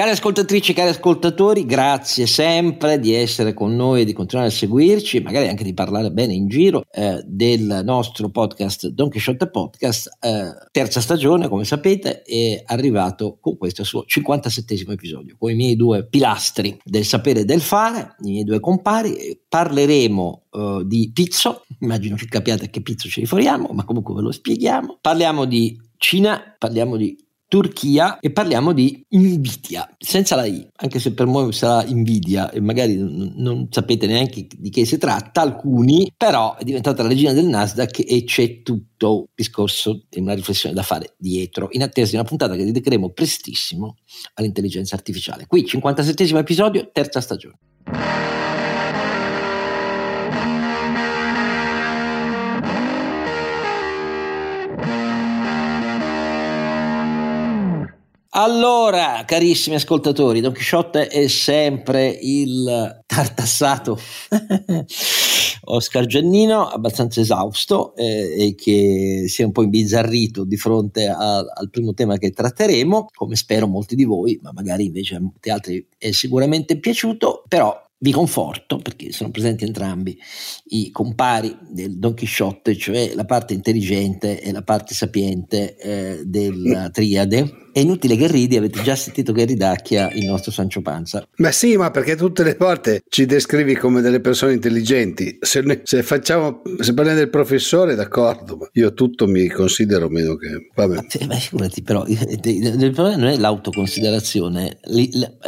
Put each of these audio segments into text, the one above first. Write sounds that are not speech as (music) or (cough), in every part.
Cari ascoltatrici, cari ascoltatori, grazie sempre di essere con noi e di continuare a seguirci, magari anche di parlare bene in giro eh, del nostro podcast Don Quixote Podcast. Eh, terza stagione, come sapete, è arrivato con questo suo 57 episodio, con i miei due pilastri del sapere e del fare, i miei due compari. Parleremo uh, di pizzo, immagino che capiate a che pizzo ci riferiamo, ma comunque ve lo spieghiamo. Parliamo di Cina, parliamo di Turchia e parliamo di invidia, senza la I, anche se per voi sarà invidia e magari non, non sapete neanche di che si tratta, alcuni, però è diventata la regina del Nasdaq e c'è tutto il discorso e una riflessione da fare dietro, in attesa di una puntata che dedicheremo prestissimo all'intelligenza artificiale. Qui 57 episodio, terza stagione. Allora, carissimi ascoltatori, Don Chisciotte è sempre il tartassato (laughs) Oscar Giannino, abbastanza esausto eh, e che si è un po' imbizzarrito di fronte a, al primo tema che tratteremo, come spero molti di voi, ma magari invece a molti altri è sicuramente piaciuto, però vi conforto perché sono presenti entrambi i compari del Don Chisciotte, cioè la parte intelligente e la parte sapiente eh, della triade è inutile che ridi, avete già sentito che ridacchia il nostro Sancio Panza. Ma sì, ma perché tutte le volte ci descrivi come delle persone intelligenti. Se, ne, se facciamo, se parliamo del professore, d'accordo, ma io tutto mi considero meno che. Vabbè. Ma, ma figurati, però il problema non è l'autoconsiderazione,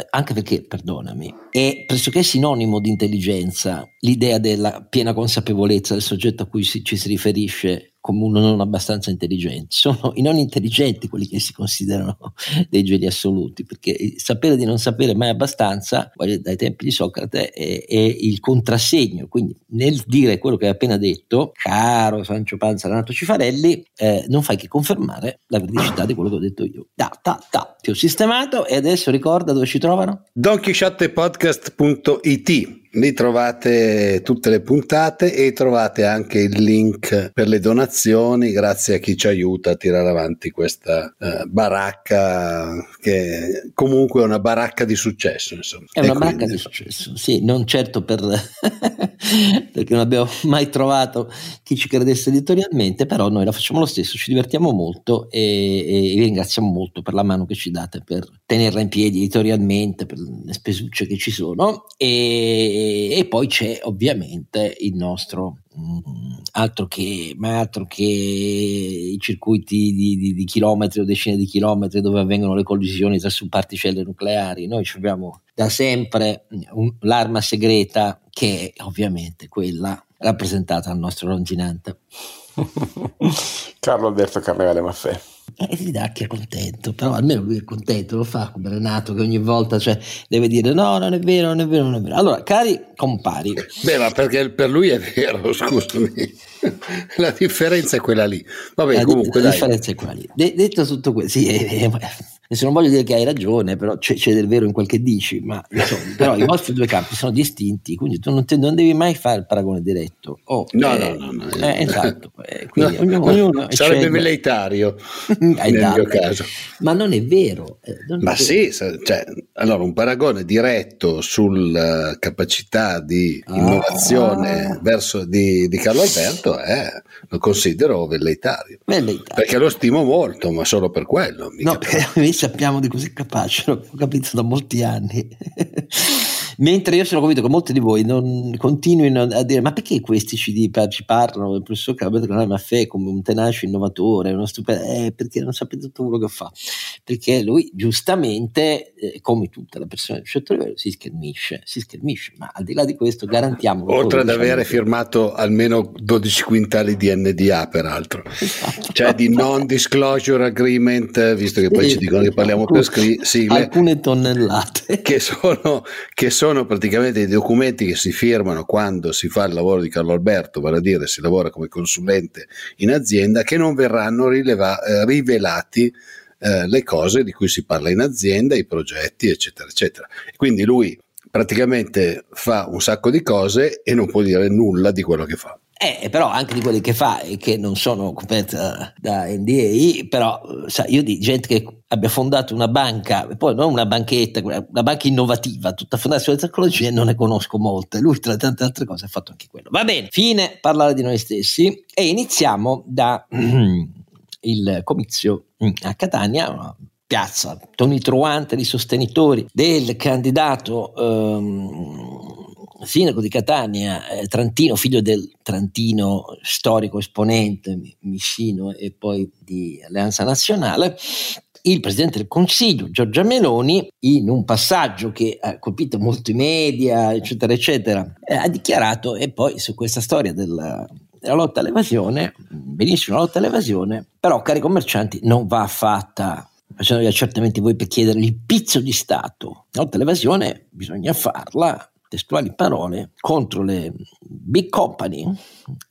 anche perché, perdonami, è pressoché sinonimo di intelligenza l'idea della piena consapevolezza del soggetto a cui ci si riferisce come uno non abbastanza intelligente. Sono i non intelligenti quelli che si considerano (laughs) dei geni assoluti, perché sapere di non sapere mai abbastanza, dai tempi di Socrate, è, è, il contrassegno. Quindi nel dire quello che hai appena detto, caro Sancio Panza, Renato Cifarelli, eh, non fai che confermare la veridicità di quello che ho detto io. Da, da, da, ti ho sistemato e adesso ricorda dove ci trovano? DonQuixottePodcast.it Lì trovate tutte le puntate e trovate anche il link per le donazioni, grazie a chi ci aiuta a tirare avanti questa uh, baracca che comunque è una baracca di successo. Insomma. È una e baracca quindi... di successo, sì, non certo per (laughs) perché non abbiamo mai trovato chi ci credesse editorialmente, però noi la facciamo lo stesso, ci divertiamo molto e, e vi ringraziamo molto per la mano che ci date per tenerla in piedi editorialmente, per le spesucce che ci sono e e, poi c'è ovviamente il nostro mm, altro che, ma altro che i circuiti di, di, di, chilometri o decine di chilometri dove avvengono le collisioni tra particelle nucleari. Noi abbiamo da sempre un, l'arma segreta che è ovviamente quella rappresentata dal nostro longinante. (laughs) Carlo Alberto Carnevale Maffè. E eh, Ridacchi è contento, però almeno lui è contento, lo fa come Renato che ogni volta cioè, deve dire no, non è vero, non è vero, non è vero. Allora, cari compari. Beh, ma perché per lui è vero, (laughs) scusami. La differenza è quella lì. Vabbè, la, comunque, la differenza è quella lì. De- detto tutto questo, sì, è, Adesso non voglio dire che hai ragione, però c'è, c'è del vero in quel che dici, ma insomma, (laughs) però i vostri due campi sono distinti, quindi tu non, te, non devi mai fare il paragone diretto. Oh, no, eh, no, no, no, eh, esatto. Eh, quindi ognuno, ognuno sarebbe sceglie. velleitario (laughs) nel dato. mio caso. Ma non è vero. Eh, non ma è sì, cioè, allora un paragone diretto sulla capacità di ah. innovazione ah. verso di, di, Carlo Alberto è, lo considero velleitario. velleitario. Perché lo stimo molto, ma solo per quello. No, perché (laughs) sappiamo di così capace, l'ho capito da molti anni. (laughs) Mentre io sono convinto che molti di voi non continuino a dire: Ma perché questi ci, ci parlano del professor Calabretto Canale Maffè come un tenace innovatore? Uno stupendo, eh, perché non sapete tutto quello che fa? Perché lui, giustamente, eh, come tutte le persone di un certo livello, si schermisce, si schermisce. Ma al di là di questo, garantiamo. Oltre ad avere firmato almeno 12 quintali di NDA, peraltro, esatto. cioè di non disclosure agreement, visto che poi sì, ci dicono che parliamo per scri- sigle, alcune tonnellate che sono, che sono sono praticamente i documenti che si firmano quando si fa il lavoro di Carlo Alberto, vale a dire si lavora come consulente in azienda, che non verranno rileva- eh, rivelati eh, le cose di cui si parla in azienda, i progetti, eccetera, eccetera. Quindi lui praticamente fa un sacco di cose e non può dire nulla di quello che fa. Eh, però anche di quelli che fa e che non sono coperti da, da NDA, però sai, io di gente che abbia fondato una banca, poi non una banchetta, una banca innovativa, tutta fondata sulle tecnologie, non ne conosco molte. Lui, tra tante altre cose, ha fatto anche quello. Va bene, fine parlare di noi stessi e iniziamo da (clears throat) il comizio a Catania, una piazza tonitruante di sostenitori del candidato ehm, sindaco di Catania, eh, Trantino, figlio del Trantino storico esponente Missino e poi di Alleanza Nazionale, il Presidente del Consiglio, Giorgia Meloni, in un passaggio che ha colpito molto i media, eccetera, eccetera, eh, ha dichiarato, e poi su questa storia della, della lotta all'evasione, benissimo la lotta all'evasione, però cari commercianti non va fatta facendo gli accertamenti voi per chiedere il pizzo di Stato. La lotta all'evasione bisogna farla testuali parole, contro le big company,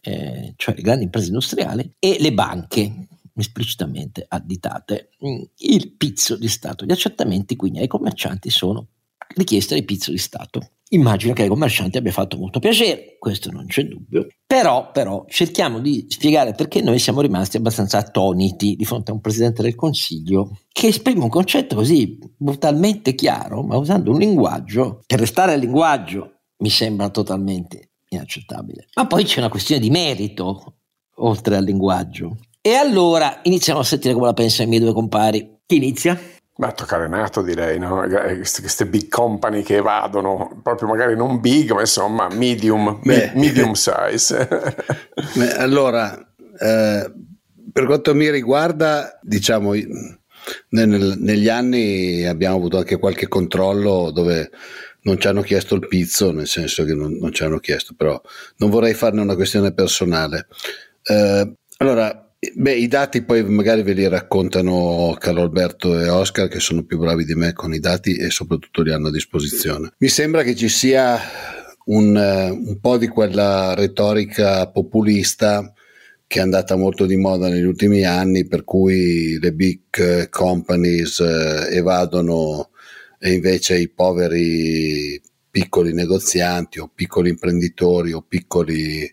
eh, cioè le grandi imprese industriali, e le banche esplicitamente additate. Il pizzo di Stato. Gli accertamenti quindi ai commercianti sono richieste di pizzo di Stato. Immagino che ai commercianti abbia fatto molto piacere, questo non c'è dubbio. Però, però, cerchiamo di spiegare perché noi siamo rimasti abbastanza attoniti di fronte a un Presidente del Consiglio che esprime un concetto così brutalmente chiaro, ma usando un linguaggio, per restare al linguaggio, mi sembra totalmente inaccettabile. Ma poi c'è una questione di merito, oltre al linguaggio. E allora iniziamo a sentire come la pensano i miei due compari. Chi inizia? Ma tocca Renato direi, no? queste big company che evadono, proprio magari non big, ma insomma medium, Beh. medium size. (laughs) Beh, allora, eh, per quanto mi riguarda, diciamo, nel, negli anni abbiamo avuto anche qualche controllo dove non ci hanno chiesto il pizzo, nel senso che non, non ci hanno chiesto, però non vorrei farne una questione personale. Eh, allora, Beh, i dati poi magari ve li raccontano Carlo Alberto e Oscar che sono più bravi di me con i dati e soprattutto li hanno a disposizione. Mi sembra che ci sia un, eh, un po' di quella retorica populista che è andata molto di moda negli ultimi anni, per cui le big companies eh, evadono e invece i poveri piccoli negozianti o piccoli imprenditori o piccoli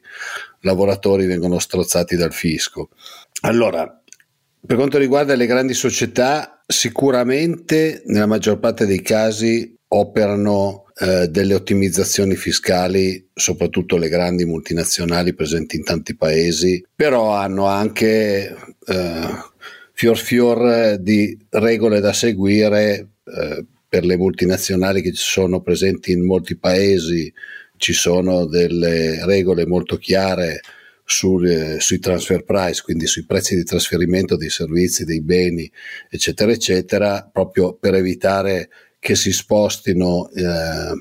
lavoratori vengono strozzati dal fisco. Allora, per quanto riguarda le grandi società, sicuramente nella maggior parte dei casi operano eh, delle ottimizzazioni fiscali, soprattutto le grandi multinazionali presenti in tanti paesi, però hanno anche eh, fior fior di regole da seguire eh, per le multinazionali che sono presenti in molti paesi ci sono delle regole molto chiare sul, eh, sui transfer price, quindi sui prezzi di trasferimento dei servizi, dei beni, eccetera, eccetera, proprio per evitare che si spostino eh,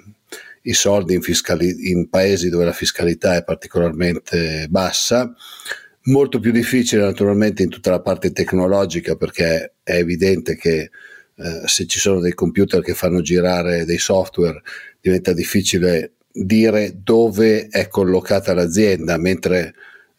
i soldi in, fiscali- in paesi dove la fiscalità è particolarmente bassa. Molto più difficile naturalmente in tutta la parte tecnologica perché è evidente che eh, se ci sono dei computer che fanno girare dei software diventa difficile dire dove è collocata l'azienda, mentre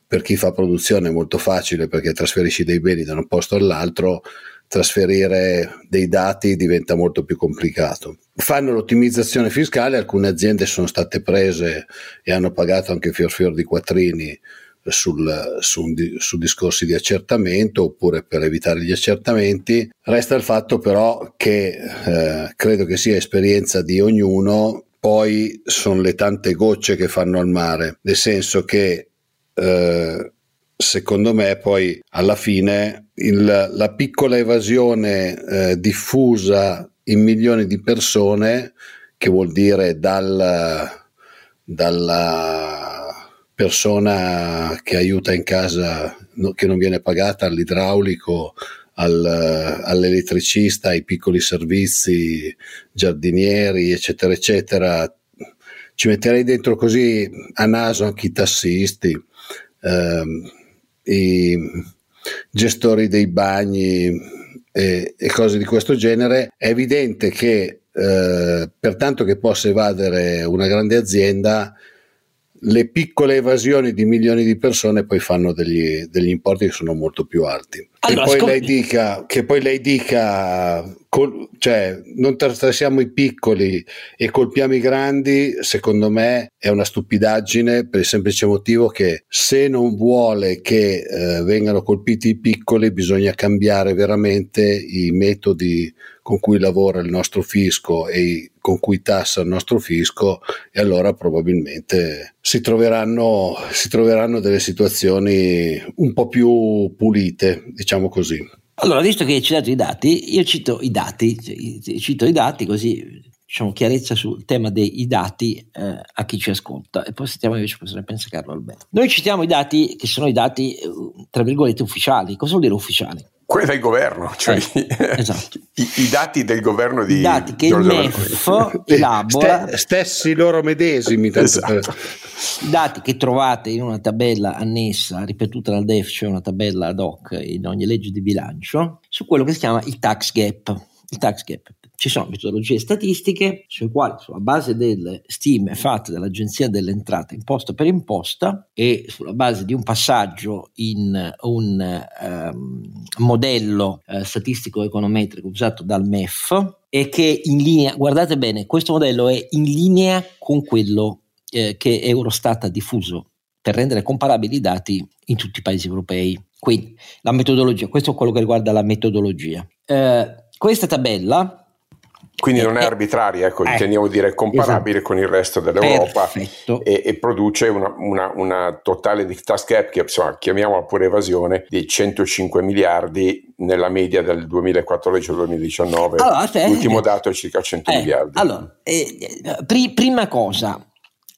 per chi fa produzione è molto facile perché trasferisci dei beni da un posto all'altro, trasferire dei dati diventa molto più complicato. Fanno l'ottimizzazione fiscale, alcune aziende sono state prese e hanno pagato anche fior fior di quattrini sul, su, su, discorsi di accertamento oppure per evitare gli accertamenti. Resta il fatto però che eh, credo che sia esperienza di ognuno poi sono le tante gocce che fanno al mare, nel senso che eh, secondo me poi alla fine il, la piccola evasione eh, diffusa in milioni di persone, che vuol dire dal, dalla persona che aiuta in casa che non viene pagata all'idraulico al, all'elettricista, ai piccoli servizi, giardinieri, eccetera, eccetera. Ci metterei dentro così a naso anche i tassisti, i gestori dei bagni e, e, cose di questo genere. È evidente che eh, per tanto che possa evadere una grande azienda, le piccole evasioni di milioni di persone poi fanno degli, degli importi che sono molto più alti. Allora, che, poi scop- dica, che, poi lei dica, col, cioè, non trassiamo i piccoli e colpiamo i grandi, secondo me è una stupidaggine per il semplice motivo che se non vuole che eh, vengano colpiti i piccoli bisogna cambiare veramente i metodi con cui lavora il nostro fisco e con cui tassa il nostro fisco e allora probabilmente si troveranno, si troveranno delle situazioni un po' più pulite, diciamo così. Allora, visto che hai citato i dati, io cito i dati, cito i dati così diciamo chiarezza sul tema dei dati eh, a chi ci ascolta e poi sentiamo invece cosa ne pensa Carlo Alberto. Noi citiamo i dati che sono i dati, eh, tra virgolette, ufficiali. Cosa vuol dire ufficiali? Quelli del governo, cioè eh, esatto. i, i, dati del governo di I dati che Giorgio il MEF elabora. Ste, stessi loro medesimi. Esatto. I dati che trovate in una tabella annessa, ripetuta dal DEF, cioè una tabella ad hoc in ogni legge di bilancio, su quello che si chiama il tax gap. Il tax gap ci sono metodologie statistiche sulle quali, sulla base delle stime fatte dall'Agenzia delle Entrate imposta per imposta e sulla base di un passaggio in un um, modello uh, statistico-econometrico usato dal MEF e che in linea, guardate bene, questo modello è in linea con quello eh, che Eurostat ha diffuso per rendere comparabili i dati in tutti i paesi europei. Quindi la metodologia, questo è quello che riguarda la metodologia. Eh, questa tabella quindi non è arbitraria, ecco, eh, intendiamo dire comparabile esatto. con il resto dell'Europa e, e, produce una, una, una, totale di task gap che insomma, chiamiamola pure evasione di 105 miliardi nella media del 2014 al 2019. Allora, L'ultimo dato è circa 100 eh, miliardi. Allora, eh, pri, prima cosa,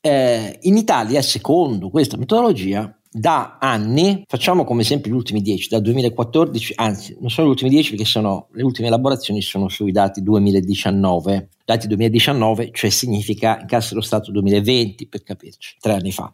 eh, in Italia, secondo questa metodologia, da anni, facciamo come esempio gli ultimi 10, dal 2014, anzi non sono gli ultimi 10 perché sono, le ultime elaborazioni sono sui dati 2019, dati 2019 cioè significa in caso dello Stato 2020 per capirci, tre anni fa.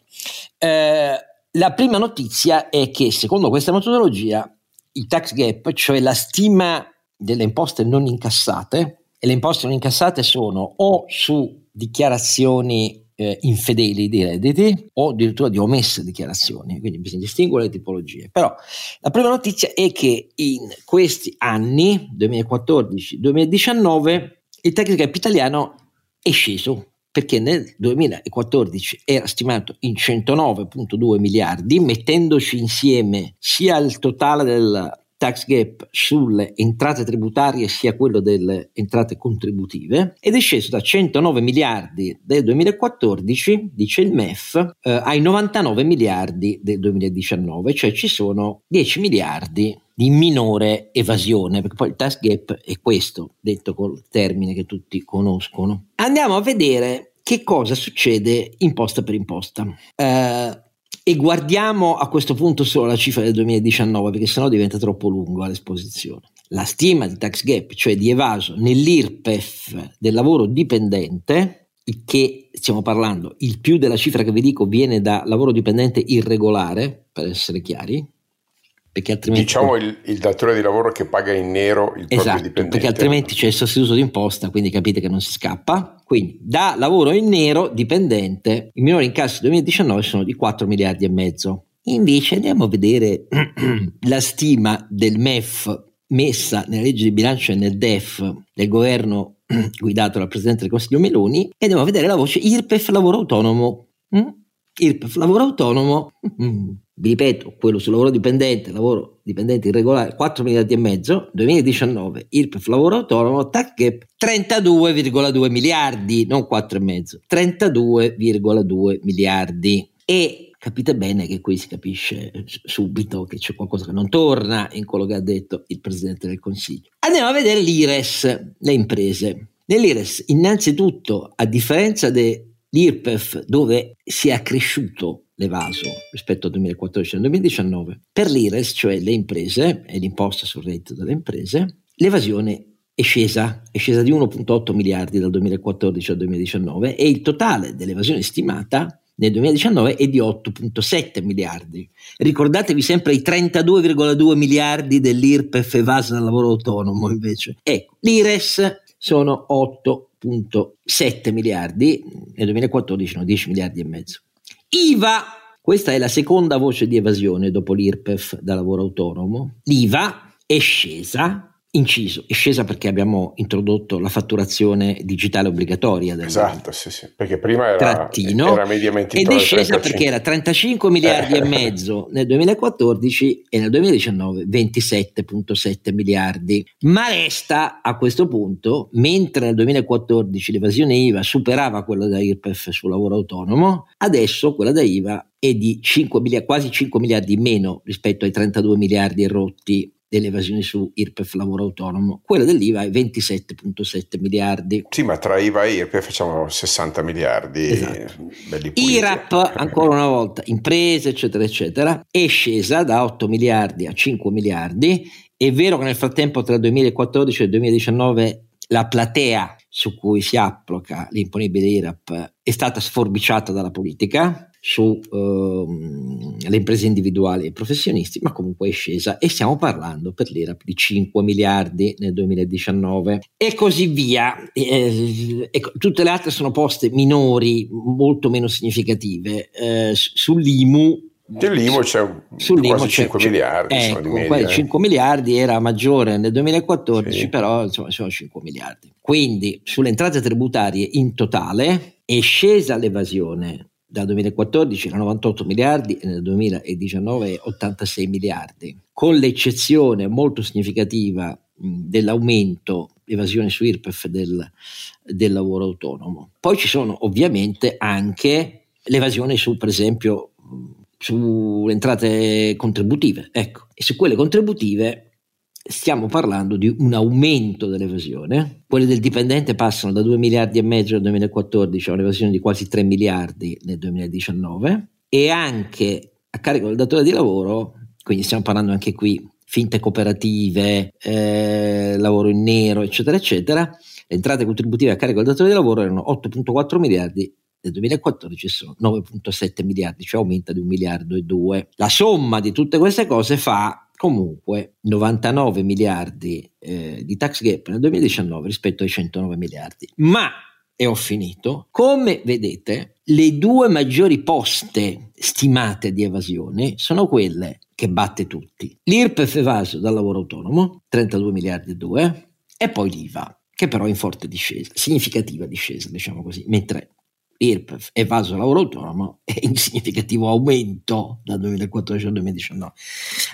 Eh, la prima notizia è che secondo questa metodologia il tax gap, cioè la stima delle imposte non incassate, e le imposte non incassate sono o su dichiarazioni eh, infedeli di redditi o addirittura di omesse dichiarazioni, quindi bisogna distinguere le tipologie. Però la prima notizia è che in questi anni, 2014-2019, il gap italiano è sceso perché nel 2014 era stimato in 109.2 miliardi, mettendoci insieme sia il totale del tax gap sulle entrate tributarie sia quello delle entrate contributive ed è sceso da 109 miliardi del 2014, dice il MEF, eh, ai 99 miliardi del 2019, cioè ci sono 10 miliardi di minore evasione, perché poi il tax gap è questo, detto col termine che tutti conoscono. Andiamo a vedere che cosa succede imposta per imposta. Eh, e guardiamo a questo punto solo la cifra del 2019 perché sennò diventa troppo lungo l'esposizione. La stima di tax gap, cioè di evaso nell'IRPEF del lavoro dipendente, che stiamo parlando, il più della cifra che vi dico viene da lavoro dipendente irregolare, per essere chiari, perché altrimenti... Diciamo il, il, datore di lavoro che paga in nero il esatto, proprio dipendente. perché altrimenti c'è il sostituto d'imposta, quindi capite che non si scappa. Quindi da lavoro in nero dipendente i minori incassi 2019 sono di 4 miliardi e mezzo. Invece andiamo a vedere (clears throat) la stima del MEF messa nella legge di bilancio e nel DEF del governo (clears throat) guidato dal Presidente del Consiglio Meloni e andiamo a vedere la voce IRPEF lavoro autonomo. Mm? IRPEF lavoro autonomo, mm, vi ripeto, quello sul lavoro dipendente, lavoro dipendente irregolare, 4 miliardi e mezzo, 2019, IRPEF lavoro autonomo, tax gap 32,2 miliardi, non 4 e mezzo, 32,2 miliardi. E capite bene che qui si capisce subito che c'è qualcosa che non torna in quello che ha detto il Presidente del Consiglio. Andiamo a vedere l'IRES, le imprese. Nell'IRES, innanzitutto, a differenza de, l'IRPEF dove si è accresciuto l'evaso rispetto al 2014 al 2019, per l'IRES, cioè le imprese e l'imposta sul reddito delle imprese, l'evasione è scesa, è scesa di 1,8 miliardi dal 2014 al 2019 e il totale dell'evasione stimata nel 2019 è di 8,7 miliardi. Ricordatevi sempre i 32,2 miliardi dell'IRPEF evasa dal lavoro autonomo invece. Ecco, l'IRES sono 8 7 miliardi, nel 2014 sono 10 miliardi e mezzo. IVA, questa è la seconda voce di evasione dopo l'IRPEF da lavoro autonomo. L'IVA è scesa Inciso, è scesa perché abbiamo introdotto la fatturazione digitale obbligatoria. Del esatto, sì, sì, perché prima era, trattino, era mediamente Ed è scesa perché era 35 miliardi e mezzo nel 2014 e nel 2019 27,7 miliardi. Ma resta a questo punto, mentre nel 2014 l'evasione IVA superava quella da IRPEF sul lavoro autonomo, adesso quella da IVA è di 5 miliardi, quasi 5 miliardi meno rispetto ai 32 miliardi rotti delle evasioni su IRPEF lavoro autonomo, quella dell'IVA è 27,7 miliardi. Sì, ma tra IVA e IRPEF facciamo 60 miliardi. Esatto. IRAP, ancora una volta, imprese, eccetera, eccetera, è scesa da 8 miliardi a 5 miliardi. È vero che nel frattempo tra il 2014 e il 2019 la platea su cui si applica l'imponibile IRAP è stata sforbiciata dalla politica, sulle ehm, uh, imprese individuali e professionisti, ma comunque è scesa e stiamo parlando per l'IRAP di 5 miliardi nel 2019 e così via. Eh, ecco, tutte le altre sono poste minori, molto meno significative. Eh, sull'IMU Dell'IMO c'è Sull'IMO quasi 5 c'è, miliardi. Ecco, media, 5 eh. miliardi era maggiore nel 2014, sì. però insomma sono 5 miliardi. Quindi sulle entrate tributarie in totale è scesa l'evasione dal 2014 era 98 miliardi e nel 2019 86 miliardi, con l'eccezione molto significativa dell'aumento evasione su IRPEF del, del lavoro autonomo. Poi ci sono ovviamente anche l'evasione su, per esempio, sulle entrate contributive. Ecco, e su quelle contributive stiamo parlando di un aumento dell'evasione. Quelle del dipendente passano da 2 miliardi e mezzo nel 2014 a un'evasione di quasi 3 miliardi nel 2019 e anche a carico del datore di lavoro, quindi stiamo parlando anche qui finte cooperative, eh, lavoro in nero, eccetera, eccetera, le entrate contributive a carico del datore di lavoro erano 8,4 miliardi nel 2014 sono 9,7 miliardi, cioè aumenta di un miliardo e due. La somma di tutte queste cose fa comunque 99 miliardi eh, di tax gap nel 2019 rispetto ai 109 miliardi. Ma, e ho finito, come vedete, le due maggiori poste stimate di evasione sono quelle che batte tutti. L'IRPEF evaso dal lavoro autonomo, 32 miliardi e 2, e poi l'IVA, che però è in forte discesa, significativa discesa, diciamo così, mentre IRPEF e vaso lavoro autonomo è (laughs) in significativo aumento dal 2014 al 2019.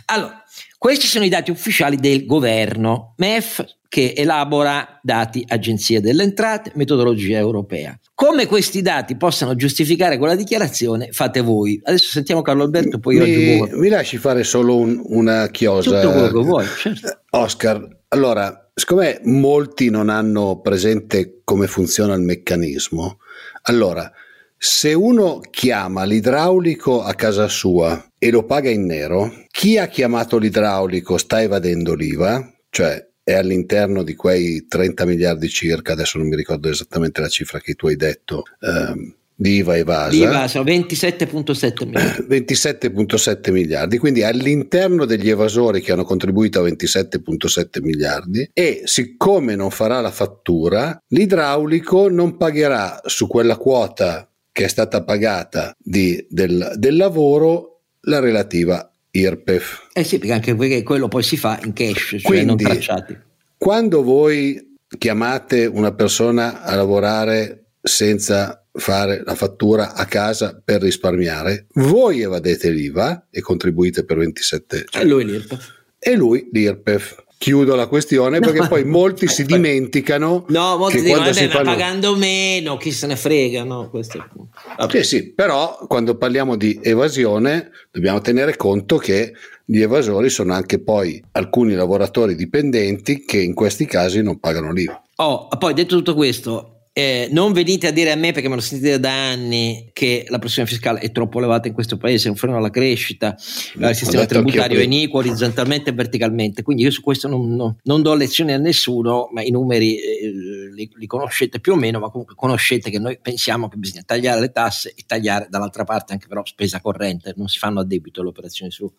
Allora, questi sono i dati ufficiali del governo, MEF che elabora dati Agenzia delle Entrate, metodologia europea. Come questi dati possano giustificare quella dichiarazione, fate voi. Adesso sentiamo Carlo Alberto, poi io mi, aggiungo. Mi lasci fare solo un, una chiosa. Tutto quello che vuoi, certo. Oscar, allora, siccome molti non hanno presente come funziona il meccanismo, allora, se uno chiama l'idraulico a casa sua e lo paga in nero, chi ha chiamato l'idraulico sta evadendo l'IVA, cioè è all'interno di quei 30 miliardi circa, adesso non mi ricordo esattamente la cifra che tu hai detto, ehm, di IVA evasa. Di IVA 27,7 (clears throat) miliardi. 27,7 miliardi, quindi all'interno degli evasori che hanno contribuito a 27,7 miliardi e siccome non farà la fattura, l'idraulico non pagherà su quella quota che è stata pagata di, del, del lavoro la relativa IRPEF. Eh sì, perché anche perché quello poi si fa in cash, cioè Quindi, non tracciati. Quando voi chiamate una persona a lavorare senza fare la fattura a casa per risparmiare, voi evadete l'IVA e contribuite per 27 cioè, e lui l'IRPEF. E lui l'IRPEF. Chiudo la questione no, perché poi (laughs) molti si dimenticano. No, molti che dicono, vabbè, fanno... pagando meno, chi se ne frega, no? Questo è Sì, sì, però quando parliamo di evasione dobbiamo tenere conto che gli evasori sono anche poi alcuni lavoratori dipendenti che in questi casi non pagano l'IVA. Oh, poi detto tutto questo, eh, non venite a dire a me, perché me lo sentite da anni, che la pressione fiscale è troppo elevata in questo paese, è un freno alla crescita, no, il sistema tributario è iniquo orizzontalmente e verticalmente. Quindi io su questo non, non, non do lezioni a nessuno, ma i numeri eh, li, li, conoscete più o meno, ma comunque conoscete che noi pensiamo che bisogna tagliare le tasse e tagliare dall'altra parte anche però spesa corrente, non si fanno a debito le operazioni sulle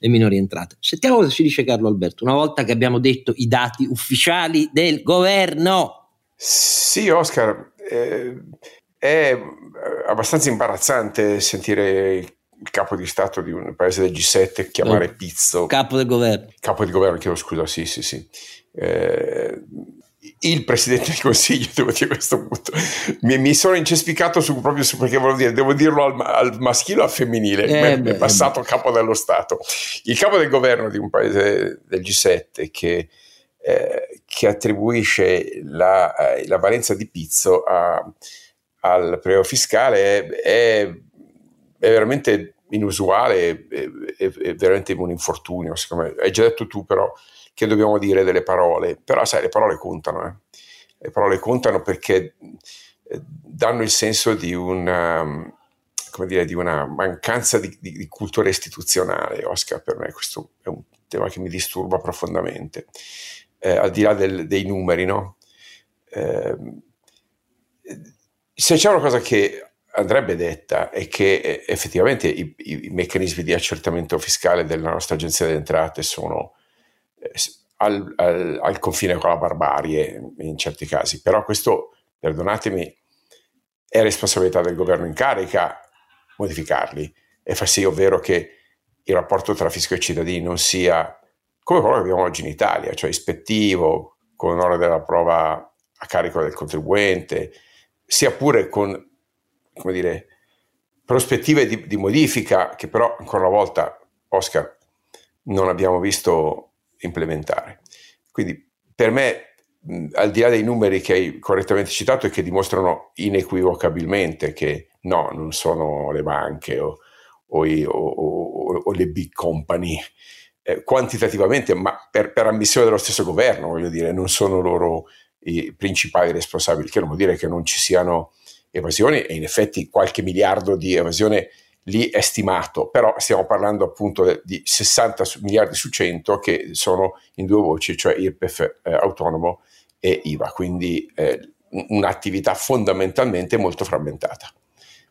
minori entrate. Sentiamo cosa ci dice Carlo Alberto, una volta che abbiamo detto i dati ufficiali del governo. Sì, Oscar, eh, è abbastanza imbarazzante sentire il capo di Stato di un paese del G7 chiamare oh, Pizzo. Capo del governo. Capo del governo, chiedo scusa, sì, sì, sì. Eh, il presidente del consiglio, (laughs) devo dire a questo punto, mi, mi sono incespicato su, proprio su perché volevo dire, devo dirlo al, al maschile o al femminile, eh, è passato eh capo dello Stato. Il capo del governo di un paese del G7 che, eh, che attribuisce la, eh, la, valenza di pizzo a, al prelievo fiscale è, è, veramente inusuale, è, è, veramente un infortunio, me. Hai già detto tu però che dobbiamo dire delle parole, però sai, le parole contano, eh. le parole contano perché eh, danno il senso di una, come dire, di una mancanza di, di, di, cultura istituzionale, Oscar, per me questo è un tema che mi disturba profondamente, eh, al di là del, dei numeri, no? Eh, se c'è una cosa che andrebbe detta è che eh, effettivamente i, i, meccanismi di accertamento fiscale della nostra agenzia delle entrate sono al, al, al, confine con la barbarie in certi casi, però questo, perdonatemi, è responsabilità del governo in carica modificarli e far sì, ovvero che il rapporto tra fisco e cittadini non sia come quello che abbiamo oggi in Italia, cioè ispettivo, con onore della prova a carico del contribuente, sia pure con, come dire, prospettive di, di modifica che però ancora una volta, Oscar, non abbiamo visto implementare. Quindi per me, al di là dei numeri che hai correttamente citato e che dimostrano inequivocabilmente che no, non sono le banche o, o, o, o le big company, eh, quantitativamente, ma per, per, ammissione dello stesso governo, voglio dire, non sono loro i principali responsabili, che non vuol dire che non ci siano evasioni e in effetti qualche miliardo di evasione lì è stimato, però stiamo parlando appunto di 60 miliardi su 100 che sono in due voci, cioè IRPEF eh, autonomo e IVA, quindi eh, un'attività fondamentalmente molto frammentata.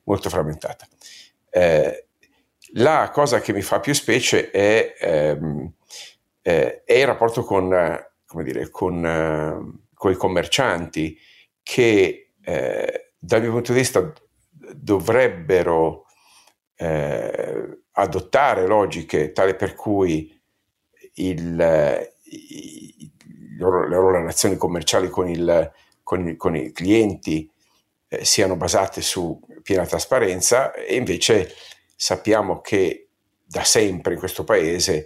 Molto frammentata. Eh, la cosa che mi fa più specie è, ehm, eh, è il rapporto con, dire, con, eh, con i commercianti che eh, dal mio punto di vista dovrebbero eh, adottare logiche tale per cui il, i, loro, le loro relazioni commerciali con, il, con, il, con i clienti eh, siano basate su piena trasparenza e invece sappiamo che da sempre in questo paese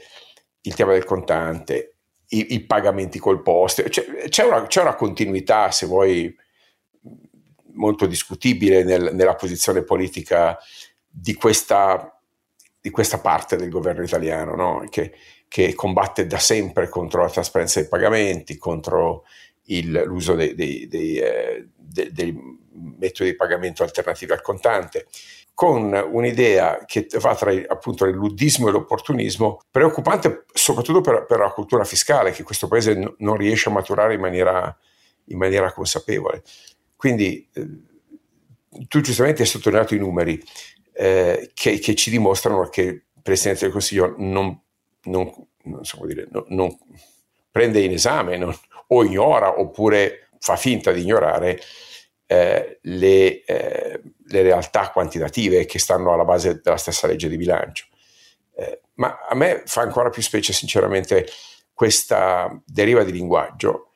il tema del contante, i, i pagamenti col poste, cioè, c'è, una, c'è, una, continuità, se vuoi, molto discutibile nel, nella posizione politica di questa, di questa parte del governo italiano, no? che, che, combatte da sempre contro la trasparenza dei pagamenti, contro il, l'uso dei, dei, dei, eh, dei, metodi di pagamento alternativi al contante, con un'idea che va tra appunto il luddismo e l'opportunismo, preoccupante soprattutto per, per la cultura fiscale che questo paese n- non riesce a maturare in maniera, in maniera consapevole. Quindi eh, tu giustamente hai sottolineato i numeri, eh, che, che, ci dimostrano che il Presidente del Consiglio non, non, non, so dire, non prende in esame o ignora oppure fa finta di ignorare eh, le, eh, le, realtà quantitative che stanno alla base della stessa legge di bilancio. Eh, ma a me fa ancora più specie sinceramente questa deriva di linguaggio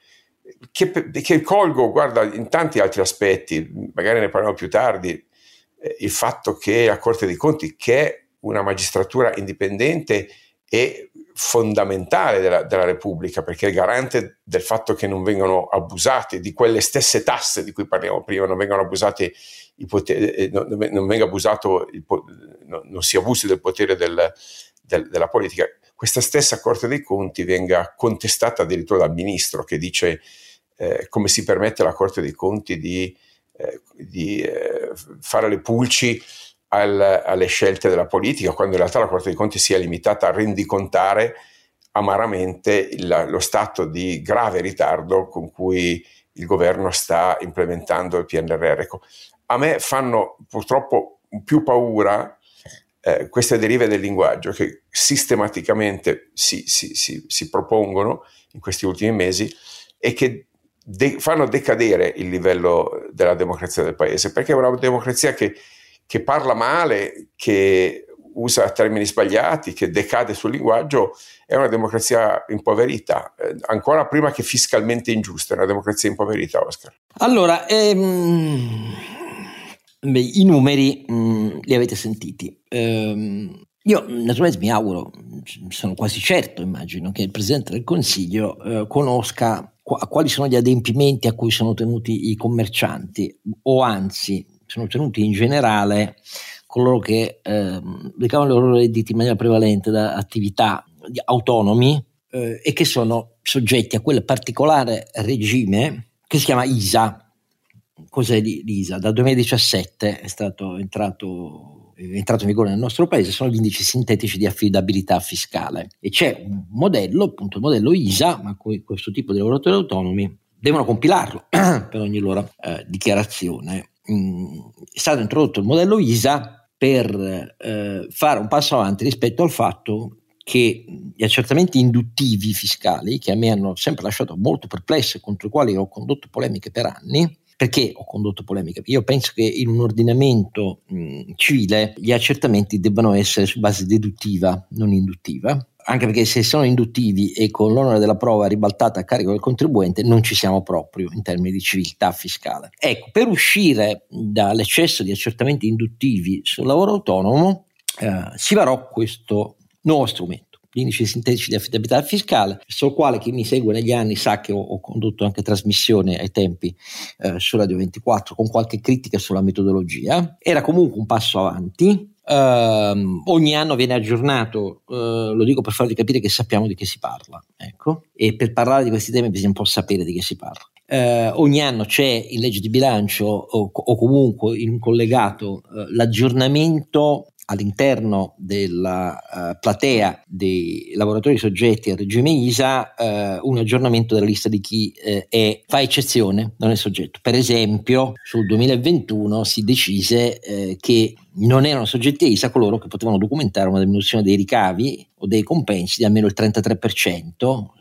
che, che colgo, guarda, in tanti altri aspetti, magari ne parliamo più tardi, eh, il fatto che la Corte dei Conti, che è una magistratura indipendente e fondamentale della, della, Repubblica, perché è garante del fatto che non vengano abusate di quelle stesse tasse di cui parliamo prima, non vengano abusate i poteri, eh, non, non, venga abusato, il, non, non si abusi del potere del, del, della politica. Questa stessa Corte dei Conti venga contestata addirittura dal ministro che dice eh, come si permette alla Corte dei Conti di eh, di eh, fare le pulci al, alle scelte della politica, quando in realtà la Corte dei Conti si è limitata a rendicontare amaramente il, lo stato di grave ritardo con cui il governo sta implementando il PNRR. Ecco, a me fanno purtroppo più paura eh, queste derive del linguaggio che sistematicamente si, si, si, si propongono in questi ultimi mesi e che de- fanno decadere il livello della democrazia del paese, perché è una democrazia che, che parla male, che usa termini sbagliati, che decade sul linguaggio, è una democrazia impoverita, eh, ancora prima che fiscalmente ingiusta, è una democrazia impoverita, Oscar. Allora, ehm, beh, i numeri mh, mm, li avete sentiti. Ehm, io naturalmente mi auguro, sono quasi certo, immagino, che il Presidente del Consiglio eh, conosca qu- quali sono gli adempimenti a cui sono tenuti i commercianti o anzi sono tenuti in generale coloro che eh, ricavano i loro redditi in maniera prevalente da attività autonomi eh, e che sono soggetti a quel particolare regime che si chiama ISA. Cos'è l'ISA? Dal 2017 è stato entrato, entrato in vigore nel nostro paese, sono gli indici sintetici di affidabilità fiscale e c'è un modello, appunto il modello ISA, ma cui questo tipo di lavoratori autonomi devono compilarlo (clears throat) per ogni loro eh, dichiarazione. Mm, è stato introdotto il modello ISA per eh, fare un passo avanti rispetto al fatto che gli accertamenti induttivi fiscali, che a me hanno sempre lasciato molto perplesso e contro i quali ho condotto polemiche per anni, perché ho condotto polemiche? Io penso che in un ordinamento mh, civile gli accertamenti debbano essere su base deduttiva, non induttiva, anche perché se sono induttivi e con l'onere della prova ribaltata a carico del contribuente non ci siamo proprio in termini di civiltà fiscale. Ecco, per uscire dall'eccesso di accertamenti induttivi sul lavoro autonomo eh, si varò questo nuovo strumento gli indici sintetici di affidabilità fiscale, sul quale chi mi segue negli anni sa che ho, ho condotto anche trasmissioni ai tempi eh, su Radio 24 con qualche critica sulla metodologia, era comunque un passo avanti, Uh, ogni anno viene aggiornato, uh, lo dico per farvi capire che sappiamo di che si parla, ecco, e per parlare di questi temi bisogna un po' sapere di che si parla. Uh, ogni anno c'è in legge di bilancio o, o comunque in un collegato eh, l'aggiornamento all'interno della uh, platea dei lavoratori soggetti al regime ISA uh, un aggiornamento della lista di chi uh, è, fa eccezione, non è soggetto. Per esempio, sul 2021 si decise che non erano soggetti a ISA coloro che potevano documentare una diminuzione dei ricavi o dei compensi di almeno il 33%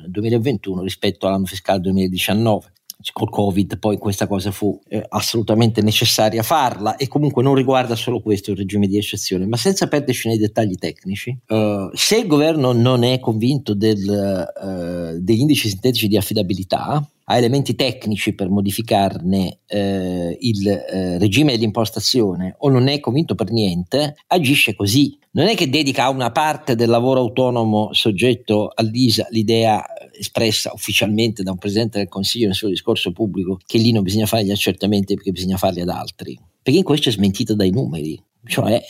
nel 2021 rispetto all'anno fiscale 2019 col Covid poi questa cosa fu eh, assolutamente necessaria farla e comunque non riguarda solo questo il regime di eccezione, ma senza perderci nei dettagli tecnici. Uh, se il governo non è convinto del, uh, degli indici sintetici di affidabilità, ha elementi tecnici per modificarne eh, il eh, regime di impostazione o non è convinto per niente, agisce così. Non è che dedica a una parte del lavoro autonomo soggetto all'ISA l'idea espressa ufficialmente da un Presidente del Consiglio nel suo discorso pubblico che lì non bisogna fare gli accertamenti perché bisogna farli ad altri. Perché in questo è smentito dai numeri, cioè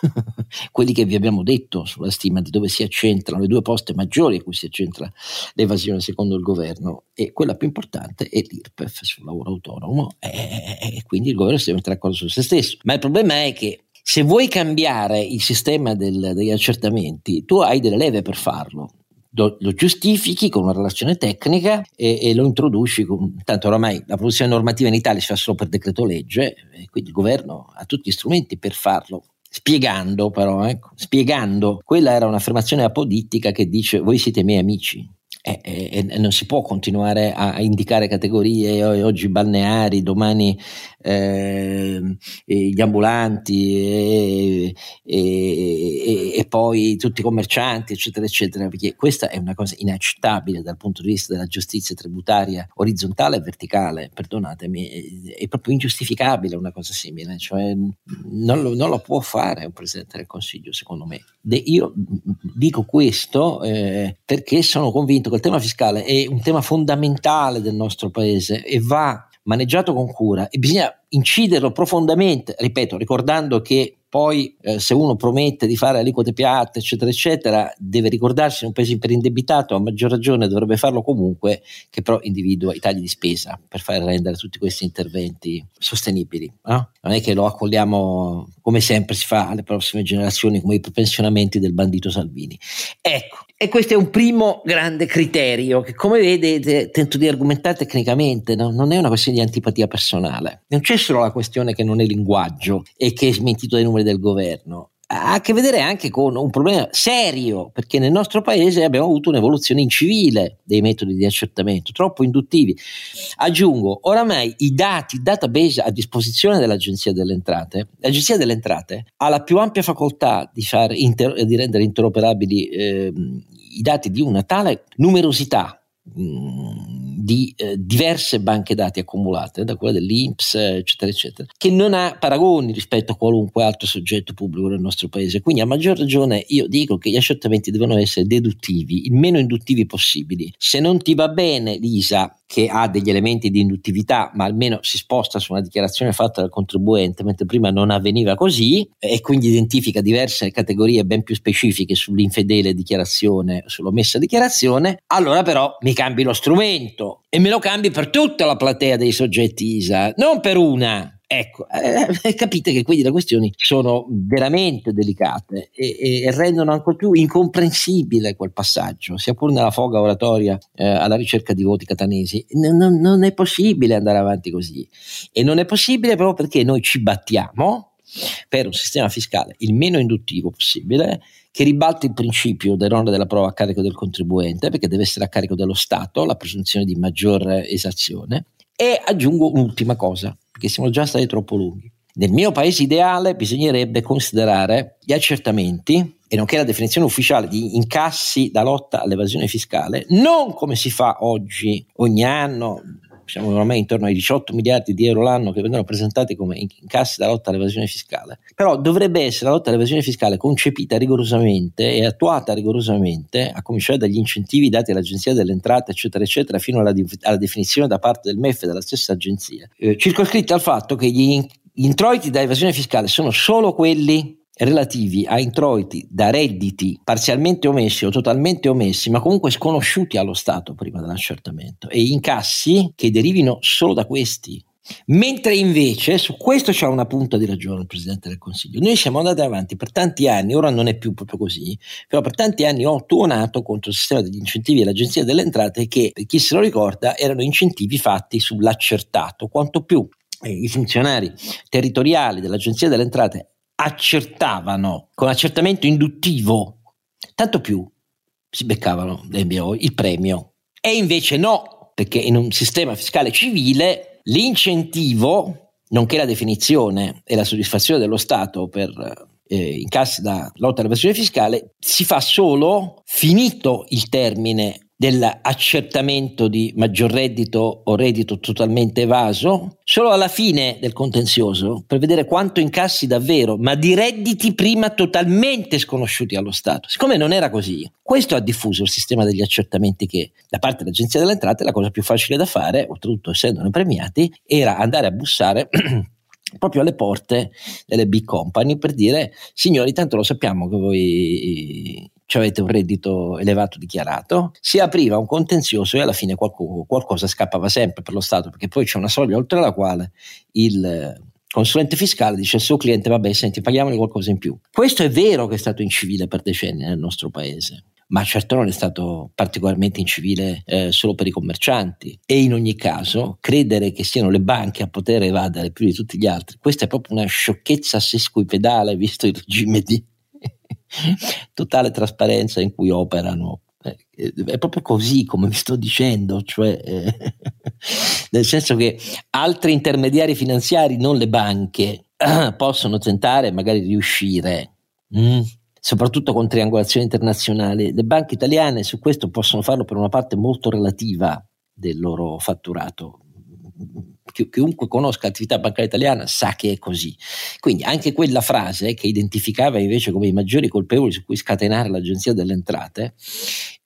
(laughs) quelli che vi abbiamo detto sulla stima di dove si accentrano le due poste maggiori a cui si accentra l'evasione secondo il governo e quella più importante è l'IRPEF sul lavoro autonomo e, quindi il governo si deve mettere d'accordo su se stesso. Ma il problema è che se vuoi cambiare il sistema del, degli accertamenti, tu hai delle leve per farlo lo, lo, giustifichi con una relazione tecnica e, e lo introduci, con, tanto oramai la produzione normativa in Italia si fa solo per decreto legge, quindi il governo ha tutti gli strumenti per farlo. Spiegando però, ecco, spiegando, quella era un'affermazione apodittica che dice voi siete miei amici, e, e, e, non si può continuare a indicare categorie oggi balneari, domani eh, gli ambulanti e, e, poi tutti i commercianti, eccetera, eccetera, perché questa è una cosa inaccettabile dal punto di vista della giustizia tributaria orizzontale e verticale, perdonatemi, è proprio ingiustificabile una cosa simile, cioè non lo, non lo può fare un Presidente del Consiglio, secondo me. De, io dico questo eh, perché sono convinto che il tema fiscale è un tema fondamentale del nostro Paese e va maneggiato con cura e bisogna inciderlo profondamente, ripeto, ricordando che poi eh, se uno promette di fare aliquote piatte, eccetera, eccetera, deve ricordarsi in un paese iperindebitato, a maggior ragione dovrebbe farlo comunque, che però individua i tagli di spesa per far rendere tutti questi interventi sostenibili. No? Non è che lo accogliamo come sempre si fa alle prossime generazioni come i pensionamenti del bandito Salvini. Ecco, e questo è un primo grande criterio che come vedete tento di argomentare tecnicamente, no? non è una questione di antipatia personale, non c'è solo la questione che non è linguaggio e che è smentito dai numeri del governo. ha a che vedere anche con un problema serio, perché nel nostro paese abbiamo avuto un'evoluzione incivile dei metodi di accertamento, troppo induttivi. Aggiungo, oramai i dati, il database a disposizione dell'Agenzia delle Entrate, l'Agenzia delle Entrate ha la più ampia facoltà di, inter- di rendere interoperabili eh, i dati di una tale numerosità Mm, di eh, diverse banche dati accumulate, da quella dell'Inps, eccetera, eccetera, che non ha paragoni rispetto a qualunque altro soggetto pubblico nel nostro paese. Quindi a maggior ragione io dico che gli accertamenti devono essere deduttivi, il meno induttivi possibili. Se non ti va bene, Lisa, che ha degli elementi di induttività, ma almeno si sposta su una dichiarazione fatta dal contribuente, mentre prima non avveniva così, e quindi identifica diverse categorie ben più specifiche sull'infedele dichiarazione, sull'omessa dichiarazione, allora però mi cambi lo strumento e me lo cambi per tutta la platea dei soggetti ISA, non per una. Ecco, eh, capite che quindi le questioni sono veramente delicate e, e, rendono ancora più incomprensibile quel passaggio, sia pur nella foga oratoria eh, alla ricerca di voti catanesi. Non, non è possibile andare avanti così e non è possibile proprio perché noi ci battiamo per un sistema fiscale il meno induttivo possibile, che ribalta il principio dell'onere della prova a carico del contribuente, perché deve essere a carico dello Stato la presunzione di maggior esazione. E aggiungo un'ultima cosa, perché siamo già stati troppo lunghi. Nel mio paese ideale bisognerebbe considerare gli accertamenti e nonché la definizione ufficiale di incassi da lotta all'evasione fiscale, non come si fa oggi, ogni anno, siamo ormai intorno ai 18 miliardi di euro l'anno che vengono presentati come incassi da lotta all'evasione fiscale. Però dovrebbe essere la lotta all'evasione fiscale concepita rigorosamente e attuata rigorosamente, a cominciare dagli incentivi dati all'Agenzia delle Entrate, eccetera, eccetera, fino alla, alla definizione da parte del MEF e della stessa agenzia, eh, circoscritta al fatto che gli, gli introiti da evasione fiscale sono solo quelli relativi a introiti da redditi parzialmente omessi o totalmente omessi, ma comunque sconosciuti allo Stato prima dell'accertamento, e incassi che derivino solo da questi. Mentre invece su questo c'è una punta di ragione il Presidente del Consiglio. Noi siamo andati avanti per tanti anni, ora non è più proprio così, però per tanti anni ho tuonato contro il sistema degli incentivi dell'Agenzia delle Entrate che, per chi se lo ricorda, erano incentivi fatti sull'accertato. Quanto più eh, i funzionari territoriali dell'Agenzia delle Entrate accertavano con accertamento induttivo, tanto più si beccavano il premio. E invece no, perché in un sistema fiscale civile l'incentivo, nonché la definizione e la soddisfazione dello Stato per eh, incassi da lotta all'evasione fiscale, si fa solo finito il termine dell'accertamento di maggior reddito o reddito totalmente evaso solo alla fine del contenzioso per vedere quanto incassi davvero, ma di redditi prima totalmente sconosciuti allo Stato. Siccome non era così, questo ha diffuso il sistema degli accertamenti che da parte dell'Agenzia delle Entrate la cosa più facile da fare, oltretutto essendone premiati, era andare a bussare (clears throat) proprio alle porte delle big company per dire signori tanto lo sappiamo che voi avete un reddito elevato dichiarato, si apriva un contenzioso e alla fine qualcosa, qualcosa scappava sempre per lo Stato, perché poi c'è una soglia oltre la quale il consulente fiscale dice al suo cliente vabbè senti paghiamoli qualcosa in più. Questo è vero che è stato incivile per decenni nel nostro paese, ma certo non è stato particolarmente incivile eh, solo per i commercianti. E in ogni caso credere che siano le banche a poter evadere più di tutti gli altri, questa è proprio una sciocchezza sesquipedale visto il regime di (laughs) totale trasparenza in cui operano. Eh, è proprio così come vi sto dicendo, cioè, eh, (laughs) nel senso che altri intermediari finanziari, non le banche, (clears throat) possono tentare magari riuscire, mm, soprattutto con triangolazioni internazionali. Le banche italiane su questo possono farlo per una parte molto relativa del loro fatturato chi, chiunque conosca l'attività bancaria italiana sa che è così. Quindi anche quella frase che identificava invece come i maggiori colpevoli su cui scatenare l'Agenzia delle Entrate